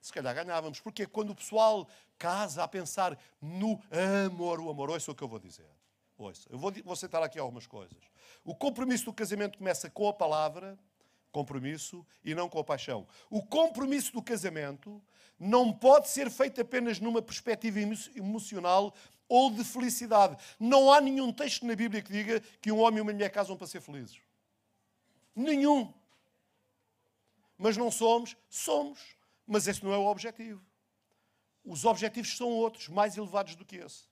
Speaker 1: se calhar ganhávamos. Porque quando o pessoal casa a pensar no amor, o amor, ouça o que eu vou dizer. Ouça, eu vou, vou citar aqui algumas coisas. O compromisso do casamento começa com a palavra, compromisso, e não com a paixão. O compromisso do casamento não pode ser feito apenas numa perspectiva emocional ou de felicidade. Não há nenhum texto na Bíblia que diga que um homem e uma mulher casam para ser felizes. Nenhum. Mas não somos? Somos. Mas esse não é o objetivo. Os objetivos são outros, mais elevados do que esse.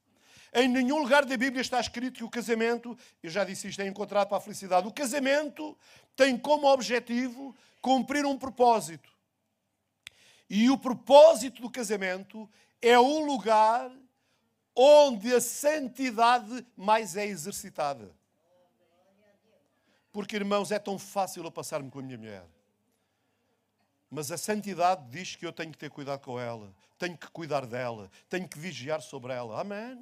Speaker 1: Em nenhum lugar da Bíblia está escrito que o casamento, eu já disse isto, é encontrado para a felicidade. O casamento tem como objetivo cumprir um propósito. E o propósito do casamento é o lugar onde a santidade mais é exercitada. Porque, irmãos, é tão fácil eu passar-me com a minha mulher. Mas a santidade diz que eu tenho que ter cuidado com ela, tenho que cuidar dela, tenho que vigiar sobre ela. Amém?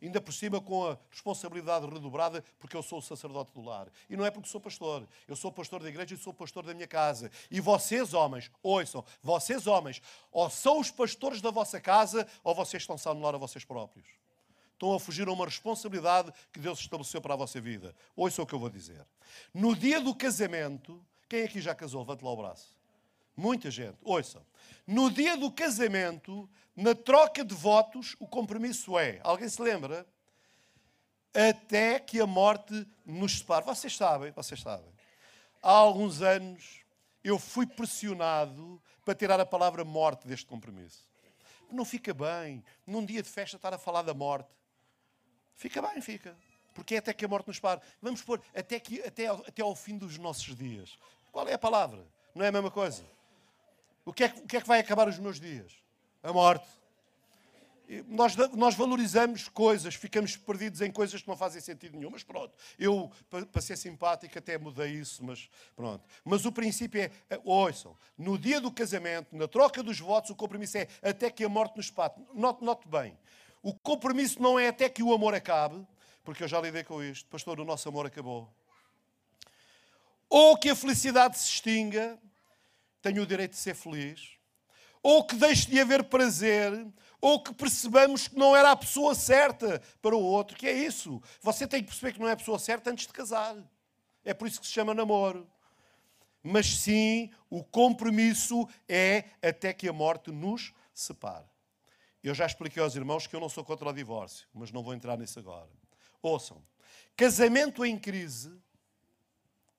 Speaker 1: Ainda por cima com a responsabilidade redobrada, porque eu sou o sacerdote do lar. E não é porque sou pastor. Eu sou pastor da igreja e sou pastor da minha casa. E vocês, homens, ouçam, vocês, homens, ou são os pastores da vossa casa, ou vocês estão-se a anular a vocês próprios. Estão a fugir a uma responsabilidade que Deus estabeleceu para a vossa vida. Ouçam o que eu vou dizer. No dia do casamento, quem aqui já casou? Levante lá o braço. Muita gente. Ouçam. No dia do casamento, na troca de votos, o compromisso é. Alguém se lembra? Até que a morte nos separe. Vocês sabem, vocês sabem. Há alguns anos eu fui pressionado para tirar a palavra morte deste compromisso. Não fica bem, num dia de festa, estar a falar da morte. Fica bem, fica. Porque é até que a morte nos pare. Vamos pôr até, que, até, até ao fim dos nossos dias. Qual é a palavra? Não é a mesma coisa? O que, é, o que é que vai acabar os meus dias? A morte. Nós, nós, valorizamos coisas, ficamos perdidos em coisas que não fazem sentido nenhum. Mas pronto, eu, para ser simpático, até mudei isso, mas pronto. Mas o princípio é, é, ouçam, no dia do casamento, na troca dos votos, o compromisso é até que a morte nos pate. Note, note bem, o compromisso não é até que o amor acabe, porque eu já lidei com isto. Pastor, o nosso amor acabou. Ou que a felicidade se extinga, tenho o direito de ser feliz. Ou que deixe de haver prazer, ou que percebamos que não era a pessoa certa para o outro, que é isso. Você tem que perceber que não é a pessoa certa antes de casar. É por isso que se chama namoro. Mas sim, o compromisso é até que a morte nos separe. Eu já expliquei aos irmãos que eu não sou contra o divórcio, mas não vou entrar nisso agora. Ouçam. Casamento em crise.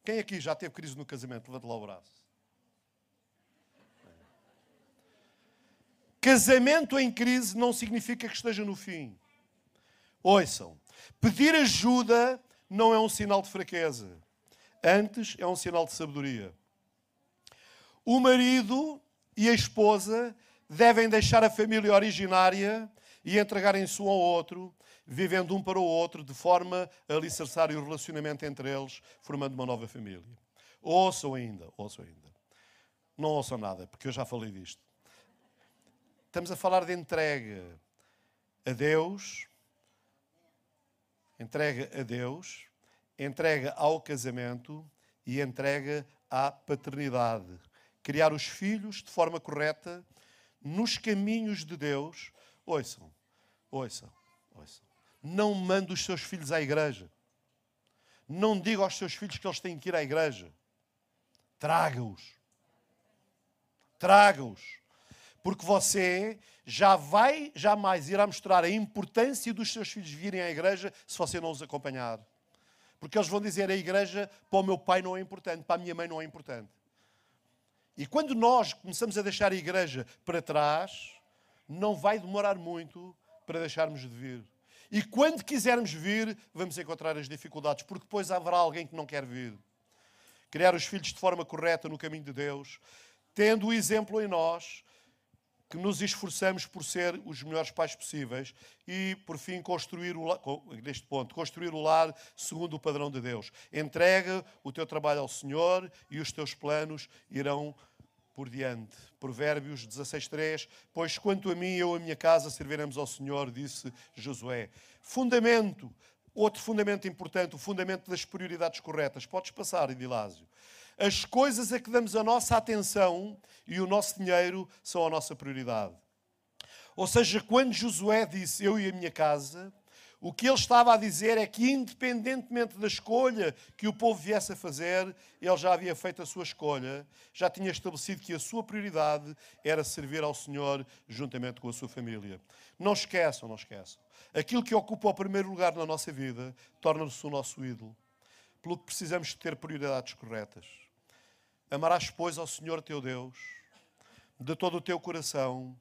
Speaker 1: Quem aqui já teve crise no casamento? Levanta lá o braço. Casamento em crise não significa que esteja no fim. Ouçam, pedir ajuda não é um sinal de fraqueza. Antes é um sinal de sabedoria. O marido e a esposa devem deixar a família originária e entregarem-se um ao outro, vivendo um para o outro, de forma a alicerçar o relacionamento entre eles, formando uma nova família. Ouçam ainda, ouçam ainda. Não ouçam nada, porque eu já falei disto. Estamos a falar de entrega a Deus, entrega a Deus, entrega ao casamento e entrega à paternidade. Criar os filhos de forma correta, nos caminhos de Deus. Ouçam, ouçam, ouçam. Não mande os seus filhos à igreja. Não diga aos seus filhos que eles têm que ir à igreja. Traga-os. Traga-os porque você já vai jamais irá mostrar a importância dos seus filhos virem à igreja se você não os acompanhar. Porque eles vão dizer a igreja para o meu pai não é importante, para a minha mãe não é importante. E quando nós começamos a deixar a igreja para trás, não vai demorar muito para deixarmos de vir. E quando quisermos vir, vamos encontrar as dificuldades, porque depois haverá alguém que não quer vir. Criar os filhos de forma correta no caminho de Deus, tendo o exemplo em nós, que nos esforçamos por ser os melhores pais possíveis e, por fim, construir o, neste ponto, construir o lar segundo o padrão de Deus. Entrega o teu trabalho ao Senhor e os teus planos irão por diante. Provérbios 16.3 Pois quanto a mim e eu a minha casa serviremos ao Senhor, disse Josué. Fundamento, outro fundamento importante, o fundamento das prioridades corretas. Podes passar, Edilásio as coisas a que damos a nossa atenção e o nosso dinheiro são a nossa prioridade. Ou seja, quando Josué disse eu e a minha casa, o que ele estava a dizer é que, independentemente da escolha que o povo viesse a fazer, ele já havia feito a sua escolha, já tinha estabelecido que a sua prioridade era servir ao Senhor juntamente com a sua família. Não esqueçam, não esqueçam. Aquilo que ocupa o primeiro lugar na nossa vida torna-se o nosso ídolo. Pelo que precisamos ter prioridades corretas. Amarás, pois, ao Senhor teu Deus de todo o teu coração,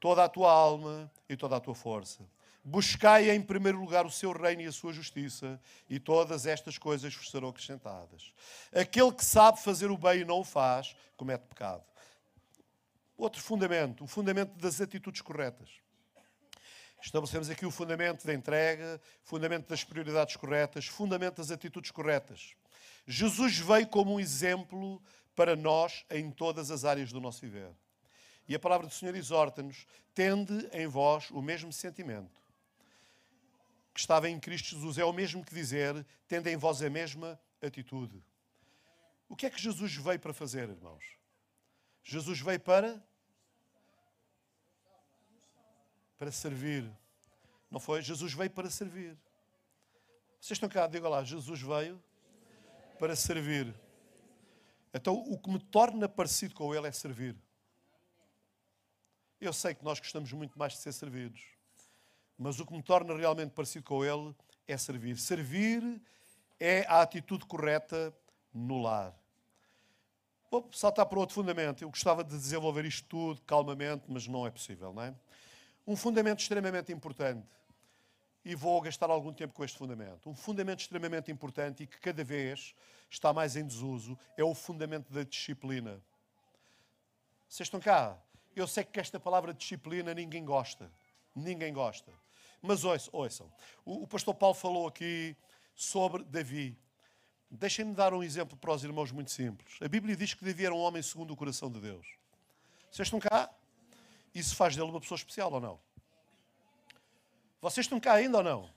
Speaker 1: toda a tua alma e toda a tua força. Buscai em primeiro lugar o seu reino e a sua justiça, e todas estas coisas vos serão acrescentadas. Aquele que sabe fazer o bem e não o faz, comete pecado. Outro fundamento, o fundamento das atitudes corretas. Estabelecemos aqui o fundamento da entrega, fundamento das prioridades corretas, fundamento das atitudes corretas. Jesus veio como um exemplo para nós em todas as áreas do nosso viver. E a palavra do Senhor exorta-nos: tende em vós o mesmo sentimento que estava em Cristo Jesus. É o mesmo que dizer: tende em vós a mesma atitude. O que é que Jesus veio para fazer, irmãos? Jesus veio para para servir. Não foi? Jesus veio para servir. Vocês estão cá, diga lá, Jesus veio para servir. Então, o que me torna parecido com Ele é servir. Eu sei que nós gostamos muito mais de ser servidos, mas o que me torna realmente parecido com Ele é servir. Servir é a atitude correta no lar. Vou saltar para outro fundamento. Eu gostava de desenvolver isto tudo calmamente, mas não é possível, não é? Um fundamento extremamente importante e vou gastar algum tempo com este fundamento. Um fundamento extremamente importante e que cada vez está mais em desuso é o fundamento da disciplina. Vocês estão cá? Eu sei que esta palavra disciplina ninguém gosta. ninguém gosta. Mas ouçam, ouçam. O, o pastor Paulo falou aqui sobre Davi. Deixem-me dar um exemplo para os irmãos muito simples. A Bíblia diz que Davi era um homem segundo o coração de Deus. Vocês estão cá? Isso faz dele uma pessoa especial ou não? Vocês estão cá ainda ou não?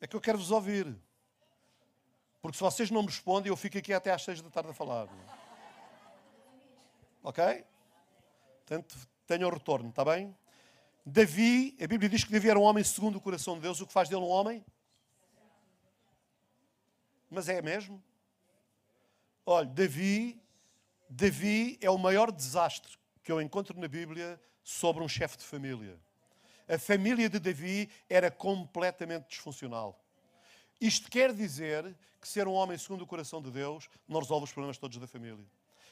Speaker 1: É que eu quero vos ouvir. Porque se vocês não me respondem, eu fico aqui até às seis da tarde a falar. Ok? Portanto, tenham retorno, está bem? Davi, a Bíblia diz que Davi era um homem segundo o coração de Deus, o que faz dele um homem? Mas é mesmo? Olha, Davi, Davi é o maior desastre que eu encontro na Bíblia sobre um chefe de família. A família de Davi era completamente disfuncional. Isto quer dizer que ser um homem segundo o coração de Deus não resolve os problemas todos da família.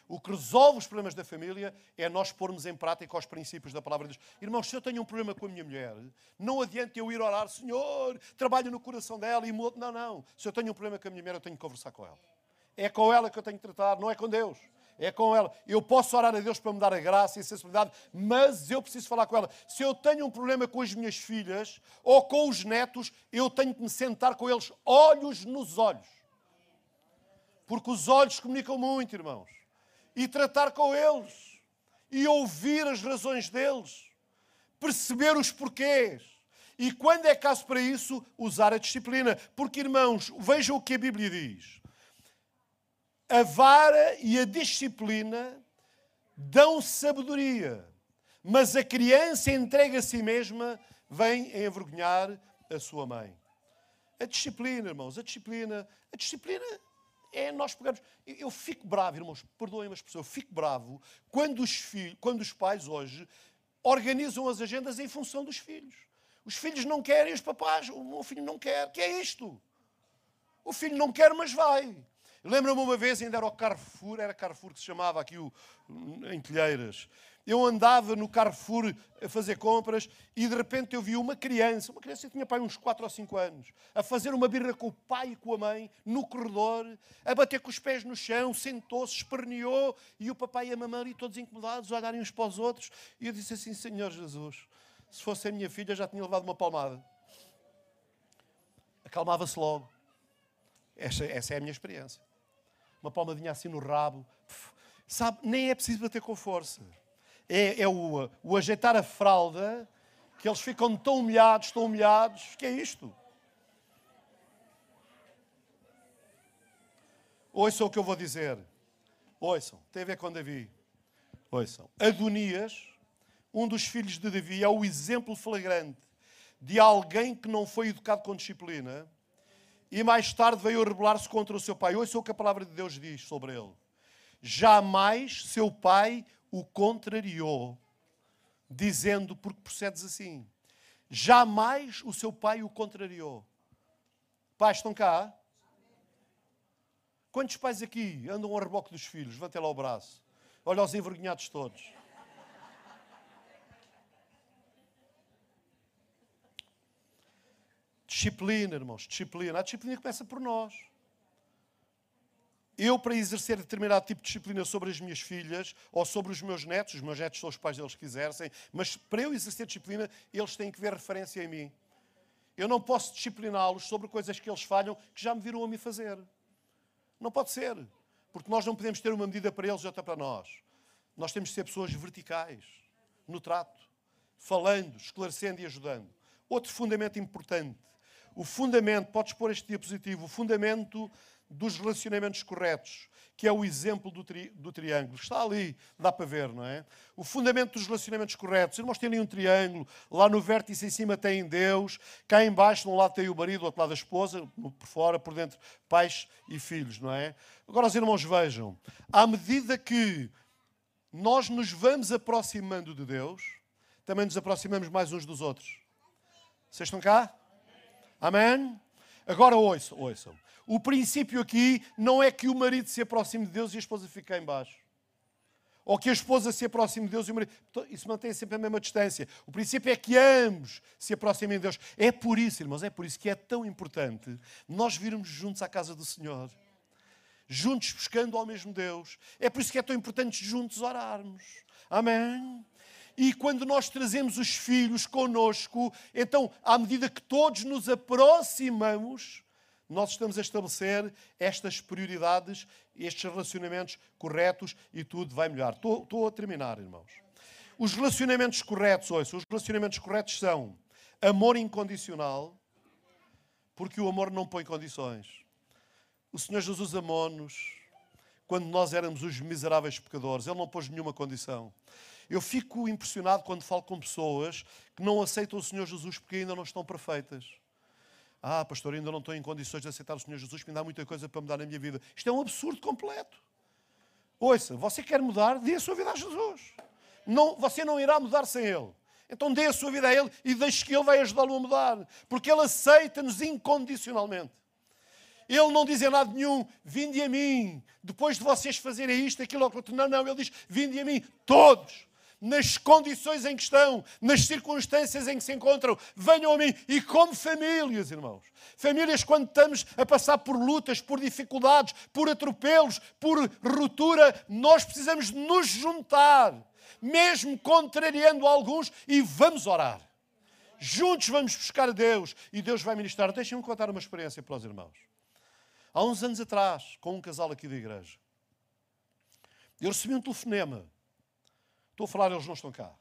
Speaker 1: O que resolve os problemas da família é nós pormos em prática os princípios da palavra de Deus. Irmãos, se eu tenho um problema com a minha mulher, não adianta eu ir orar, Senhor, trabalho no coração dela e mudo. Não, não. Se eu tenho um problema com a minha mulher, eu tenho que conversar com ela. É com ela que eu tenho que tratar, não é com Deus. É com ela. Eu posso orar a Deus para me dar a graça e a sensibilidade, mas eu preciso falar com ela. Se eu tenho um problema com as minhas filhas ou com os netos, eu tenho que me sentar com eles olhos nos olhos. Porque os olhos comunicam muito, irmãos e tratar com eles e ouvir as razões deles, perceber os porquês. E quando é caso para isso, usar a disciplina. Porque, irmãos, vejam o que a Bíblia diz. A vara e a disciplina dão sabedoria, mas a criança entregue a si mesma vem envergonhar a sua mãe. A disciplina, irmãos, a disciplina, a disciplina é nós pegamos. Eu fico bravo, irmãos, perdoem-me as pessoas, eu fico bravo quando os, filhos, quando os pais hoje organizam as agendas em função dos filhos. Os filhos não querem, os papás, o meu filho não quer. que é isto? O filho não quer, mas vai. Lembro-me uma vez, ainda era o Carrefour, era Carrefour que se chamava aqui o, em Telheiras. Eu andava no Carrefour a fazer compras e de repente eu vi uma criança, uma criança que tinha pai uns 4 ou 5 anos, a fazer uma birra com o pai e com a mãe no corredor, a bater com os pés no chão, sentou-se, esperneou e o papai e a mamãe ali todos incomodados, a olharem uns para os outros. E eu disse assim: Senhor Jesus, se fosse a minha filha já tinha levado uma palmada. Acalmava-se logo. Essa, essa é a minha experiência. Uma palmadinha assim no rabo. Sabe, nem é preciso bater com força é, é o, o ajeitar a fralda, que eles ficam tão humilhados, tão humilhados, que é isto. Ouçam o que eu vou dizer. Ouçam, tem a ver com Davi. Ouçam. Adonias, um dos filhos de Davi, é o exemplo flagrante de alguém que não foi educado com disciplina e mais tarde veio rebelar-se contra o seu pai. Ouçam o que a palavra de Deus diz sobre ele. Jamais seu pai o contrariou, dizendo: Porque procedes assim? Jamais o seu pai o contrariou. Pais, estão cá? Quantos pais aqui andam ao reboque dos filhos? Levantem lá o braço. Olha os envergonhados todos. Disciplina, irmãos, disciplina. A disciplina começa por nós. Eu, para exercer determinado tipo de disciplina sobre as minhas filhas ou sobre os meus netos, os meus netos são os pais deles que exercem, mas para eu exercer disciplina, eles têm que ver referência em mim. Eu não posso discipliná-los sobre coisas que eles falham que já me viram a mim fazer. Não pode ser. Porque nós não podemos ter uma medida para eles e outra para nós. Nós temos de ser pessoas verticais no trato, falando, esclarecendo e ajudando. Outro fundamento importante. O fundamento, podes pôr este diapositivo, o fundamento dos relacionamentos corretos, que é o exemplo do, tri, do, triângulo. Está ali, dá para ver, não é? O fundamento dos relacionamentos corretos. Irmãos, tem ali um triângulo, lá no vértice em cima tem Deus, cá embaixo, de um lado tem o marido, do outro lado a esposa, por fora, por dentro, pais e filhos, não é? Agora, os irmãos, vejam, à medida que nós nos vamos aproximando de Deus, também nos aproximamos mais uns dos outros. Vocês estão cá? Amém? Agora ouçam, ouçam. O princípio aqui não é que o marido se aproxime de Deus e a esposa fique cá embaixo. Ou que a esposa se aproxime de Deus e o marido. Então, isso mantém sempre a mesma distância. O princípio é que ambos se aproximem de Deus. É por isso, irmãos, é por isso que é tão importante nós virmos juntos à casa do Senhor. Juntos buscando ao mesmo Deus. É por isso que é tão importante juntos orarmos. Amém? E quando nós trazemos os filhos conosco, então, à medida que todos nos aproximamos, nós estamos a estabelecer estas prioridades, estes relacionamentos corretos e tudo vai melhorar. Estou, estou a terminar, irmãos. Os relacionamentos corretos, ouça, os relacionamentos corretos são amor incondicional, porque o amor não põe condições. O Senhor Jesus amou-nos quando nós éramos os miseráveis pecadores. Ele não pôs nenhuma condição. Eu fico impressionado quando falo com pessoas que não aceitam o Senhor Jesus porque ainda não estão perfeitas. Ah, pastor, ainda não estou em condições de aceitar o Senhor Jesus porque ainda há muita coisa para mudar na minha vida. Isto é um absurdo completo. Ouça, você quer mudar, dê a sua vida a Jesus. Não, você não irá mudar sem Ele. Então dê a sua vida a Ele e deixe que Ele vai ajudá-lo a mudar. Porque Ele aceita-nos incondicionalmente. Ele não diz em nada nenhum, vinde a mim, depois de vocês fazerem isto, aquilo aquilo. Não, não, ele diz, vinde a mim, todos, nas condições em que estão, nas circunstâncias em que se encontram, venham a mim. E como famílias, irmãos. Famílias, quando estamos a passar por lutas, por dificuldades, por atropelos, por ruptura, nós precisamos nos juntar mesmo contrariando alguns, e vamos orar. Juntos vamos buscar a Deus e Deus vai ministrar. Deixem-me contar uma experiência para os irmãos. Há uns anos atrás, com um casal aqui da igreja, eu recebi um telefonema. Estou a falar, eles não estão cá.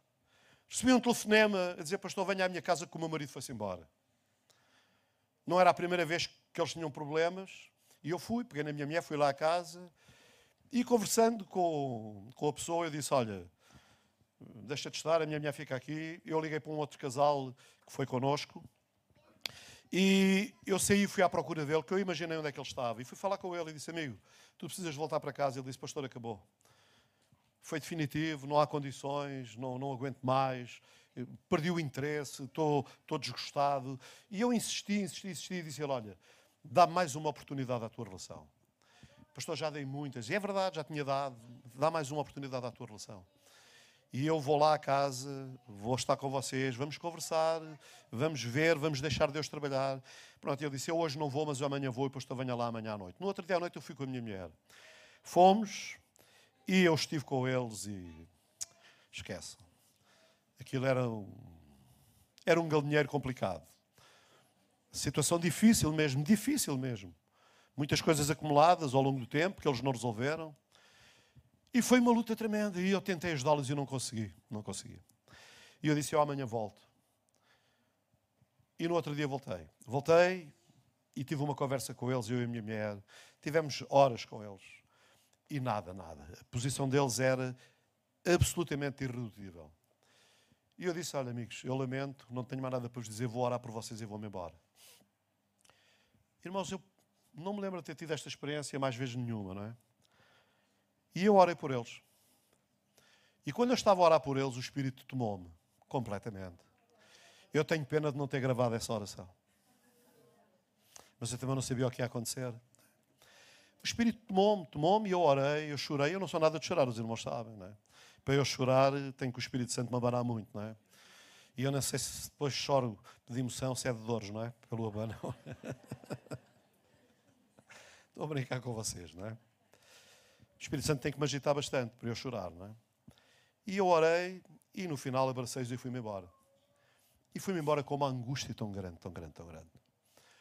Speaker 1: Recebi um telefonema a dizer: Pastor, venha à minha casa que o meu marido foi-se embora. Não era a primeira vez que eles tinham problemas. E eu fui, peguei na minha mulher, fui lá à casa e conversando com, com a pessoa, eu disse: Olha, deixa de estar, a minha mulher fica aqui. Eu liguei para um outro casal que foi connosco. E eu saí e fui à procura dele, que eu imaginei onde é que ele estava. E fui falar com ele e disse, amigo, tu precisas voltar para casa. Ele disse, pastor, acabou. Foi definitivo, não há condições, não, não aguento mais, perdi o interesse, estou, desgostado. E eu insisti, insisti, insisti e disse ele, olha, dá mais uma oportunidade à tua relação. Pastor, já dei muitas. E é verdade, já tinha dado. Dá mais uma oportunidade à tua relação e eu vou lá à casa, vou estar com vocês, vamos conversar, vamos ver, vamos deixar Deus trabalhar. Pronto, eu disse, eu hoje não vou, mas amanhã vou e eu venho lá amanhã à noite. No outro dia à noite eu fui com a minha mulher. Fomos e eu estive com eles e esquece. Aquilo era um, era um galinheiro complicado. Situação difícil mesmo, difícil mesmo. Muitas coisas acumuladas ao longo do tempo que eles não resolveram. E foi uma luta tremenda. E eu tentei ajudá-los e não consegui. Não consegui. E eu disse: Eu amanhã volto. E no outro dia voltei. Voltei e tive uma conversa com eles, eu e a minha mulher. Tivemos horas com eles. E nada, nada. A posição deles era absolutamente irredutível. E eu disse: Olha, amigos, eu lamento, não tenho mais nada para vos dizer, vou orar por vocês e vou-me embora. Irmãos, eu não me lembro de ter tido esta experiência mais vezes nenhuma, não é? E eu orei por eles. E quando eu estava a orar por eles, o Espírito tomou-me completamente. Eu tenho pena de não ter gravado essa oração. Mas eu também não sabia o que ia acontecer. O Espírito tomou-me, tomou-me eu orei, eu chorei. Eu não sou nada de chorar, os irmãos sabem, não é? Para eu chorar, tenho que o Espírito Santo me abanar muito, não é? E eu não sei se depois choro de emoção, se é de dores, não é? Pelo abanão. Estou a brincar com vocês, não é? O Espírito Santo tem que me agitar bastante para eu chorar, não é? E eu orei e no final abracei-os e fui-me embora. E fui-me embora com uma angústia tão grande, tão grande, tão grande.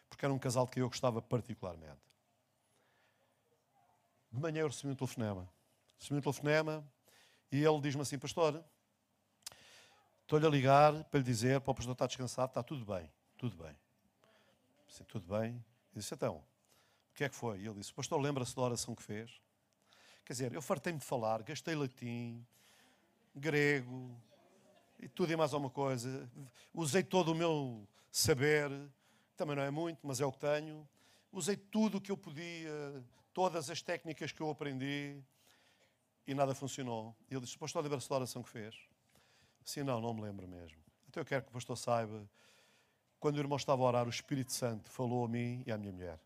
Speaker 1: Porque era um casal que eu gostava particularmente. De manhã eu recebi um telefonema. Recebi um telefonema e ele diz-me assim, pastor, estou-lhe a ligar para lhe dizer, para o pastor estar descansado, está tudo bem, tudo bem. Disse, tudo bem. E disse, então, o que é que foi? E ele disse, pastor, lembra-se da oração que fez? Quer dizer, eu fartei-me de falar, gastei latim, grego e tudo e mais alguma coisa. Usei todo o meu saber, também não é muito, mas é o que tenho. Usei tudo o que eu podia, todas as técnicas que eu aprendi e nada funcionou. E ele disse: Pastor, lembra-se a oração que fez? Sim, não, não me lembro mesmo. Então eu quero que o pastor saiba. Quando o irmão estava a orar, o Espírito Santo falou a mim e à minha mulher.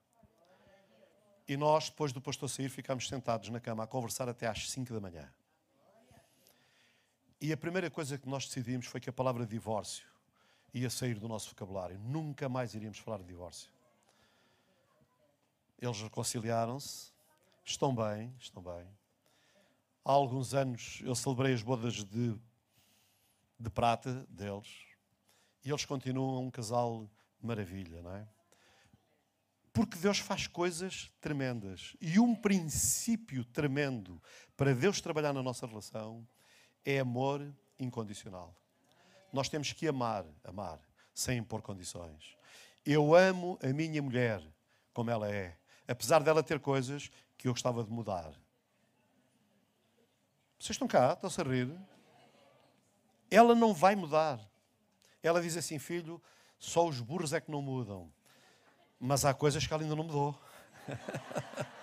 Speaker 1: E nós, depois do pastor sair, ficámos sentados na cama a conversar até às 5 da manhã. E a primeira coisa que nós decidimos foi que a palavra divórcio ia sair do nosso vocabulário. Nunca mais iríamos falar de divórcio. Eles reconciliaram-se, estão bem, estão bem. Há alguns anos eu celebrei as bodas de de prata deles. E eles continuam um casal maravilha, não é? Porque Deus faz coisas tremendas. E um princípio tremendo para Deus trabalhar na nossa relação é amor incondicional. Nós temos que amar, amar, sem impor condições. Eu amo a minha mulher como ela é, apesar dela ter coisas que eu gostava de mudar. Vocês estão cá? Estão-se a rir? Ela não vai mudar. Ela diz assim, filho, só os burros é que não mudam. Mas há coisas que ela ainda não mudou.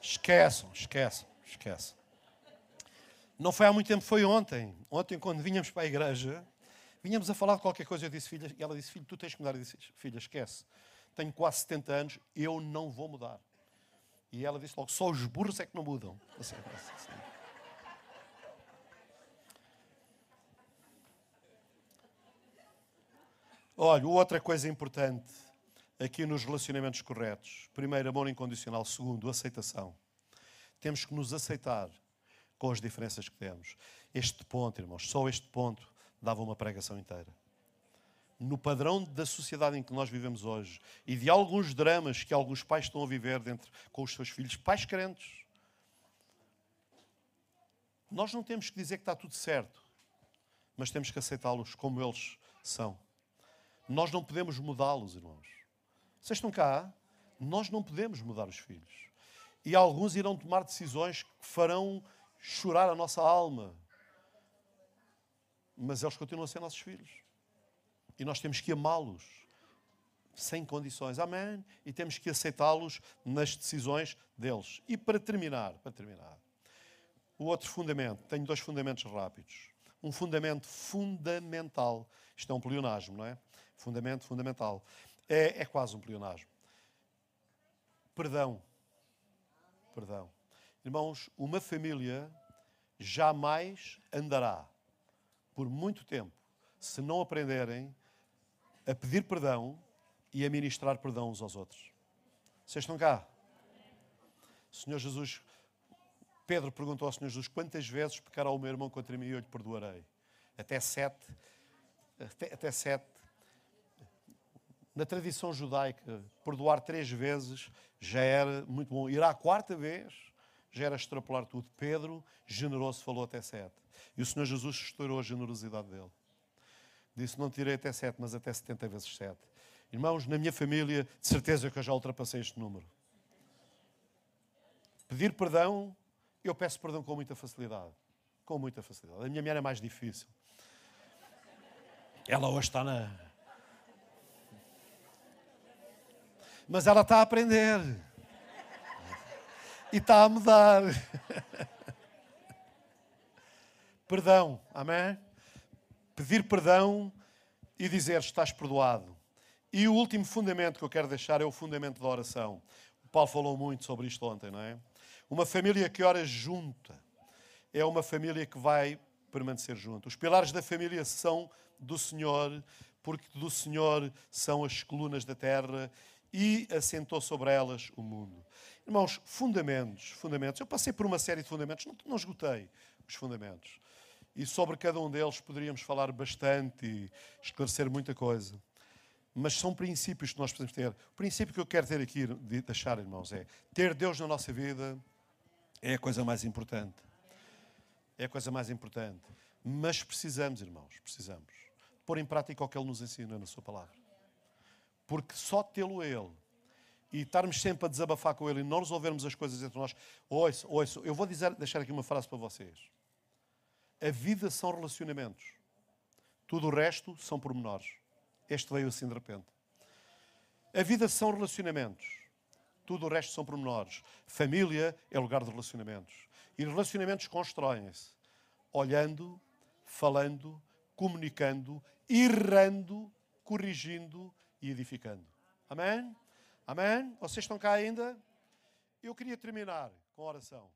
Speaker 1: esqueçam, esqueçam, esqueçam. Não foi há muito tempo, foi ontem. Ontem, quando vinhamos para a igreja, vinhamos a falar de qualquer coisa. Eu disse, filha, e ela disse, filho, tu tens que mudar. Eu disse, filha, esquece. Tenho quase 70 anos, eu não vou mudar. E ela disse logo, só os burros é que não mudam. Assim, assim. Olha, outra coisa importante aqui nos relacionamentos corretos. Primeiro, amor incondicional. Segundo, aceitação. Temos que nos aceitar com as diferenças que temos. Este ponto, irmãos, só este ponto dava uma pregação inteira. No padrão da sociedade em que nós vivemos hoje e de alguns dramas que alguns pais estão a viver dentro com os seus filhos, pais crentes, nós não temos que dizer que está tudo certo, mas temos que aceitá-los como eles são. Nós não podemos mudá-los, irmãos. Vocês estão cá? Nós não podemos mudar os filhos. E alguns irão tomar decisões que farão chorar a nossa alma. Mas eles continuam a ser nossos filhos. E nós temos que amá-los sem condições. Amém? E temos que aceitá-los nas decisões deles. E para terminar, para terminar, o outro fundamento, tenho dois fundamentos rápidos. Um fundamento fundamental. Isto é um pleonasmo, não é? Fundamento fundamental. É, é quase um pleonasmo. Perdão. Perdão. Irmãos, uma família jamais andará por muito tempo se não aprenderem a pedir perdão e a ministrar perdão uns aos outros. Vocês estão cá? Senhor Jesus, Pedro perguntou ao Senhor Jesus: quantas vezes pecará o meu irmão contra mim e eu lhe perdoarei? Até sete. Até, até sete. Na tradição judaica, perdoar três vezes já era muito bom. Ir à quarta vez já era extrapolar tudo. Pedro, generoso, falou até sete. E o Senhor Jesus estourou a generosidade dele. Disse: Não tirei até sete, mas até 70 vezes sete. Irmãos, na minha família, de certeza que eu já ultrapassei este número. Pedir perdão, eu peço perdão com muita facilidade. Com muita facilidade. A minha mulher é mais difícil. Ela hoje está na. Mas ela está a aprender e está a mudar. perdão, amém? Pedir perdão e dizer estás perdoado. E o último fundamento que eu quero deixar é o fundamento da oração. O Paulo falou muito sobre isto ontem, não é? Uma família que ora junta é uma família que vai permanecer junto. Os pilares da família são do Senhor, porque do Senhor são as colunas da terra e assentou sobre elas o mundo. Irmãos, fundamentos, fundamentos. Eu passei por uma série de fundamentos, não, não esgotei os fundamentos. E sobre cada um deles poderíamos falar bastante e esclarecer muita coisa. Mas são princípios que nós podemos ter. O princípio que eu quero ter aqui, de deixar, irmãos, é ter Deus na nossa vida é a coisa mais importante. É a coisa mais importante. Mas precisamos, irmãos, precisamos pôr em prática o que Ele nos ensina na Sua palavra. Porque só tê-lo Ele e estarmos sempre a desabafar com Ele e não resolvermos as coisas entre nós. Ouço, ouço, eu vou dizer, deixar aqui uma frase para vocês. A vida são relacionamentos. Tudo o resto são pormenores. Este veio assim de repente. A vida são relacionamentos. Tudo o resto são pormenores. Família é lugar de relacionamentos. E relacionamentos constroem-se olhando, falando, comunicando, errando, corrigindo e edificando. Amém? Amém? Vocês estão cá ainda? Eu queria terminar com oração.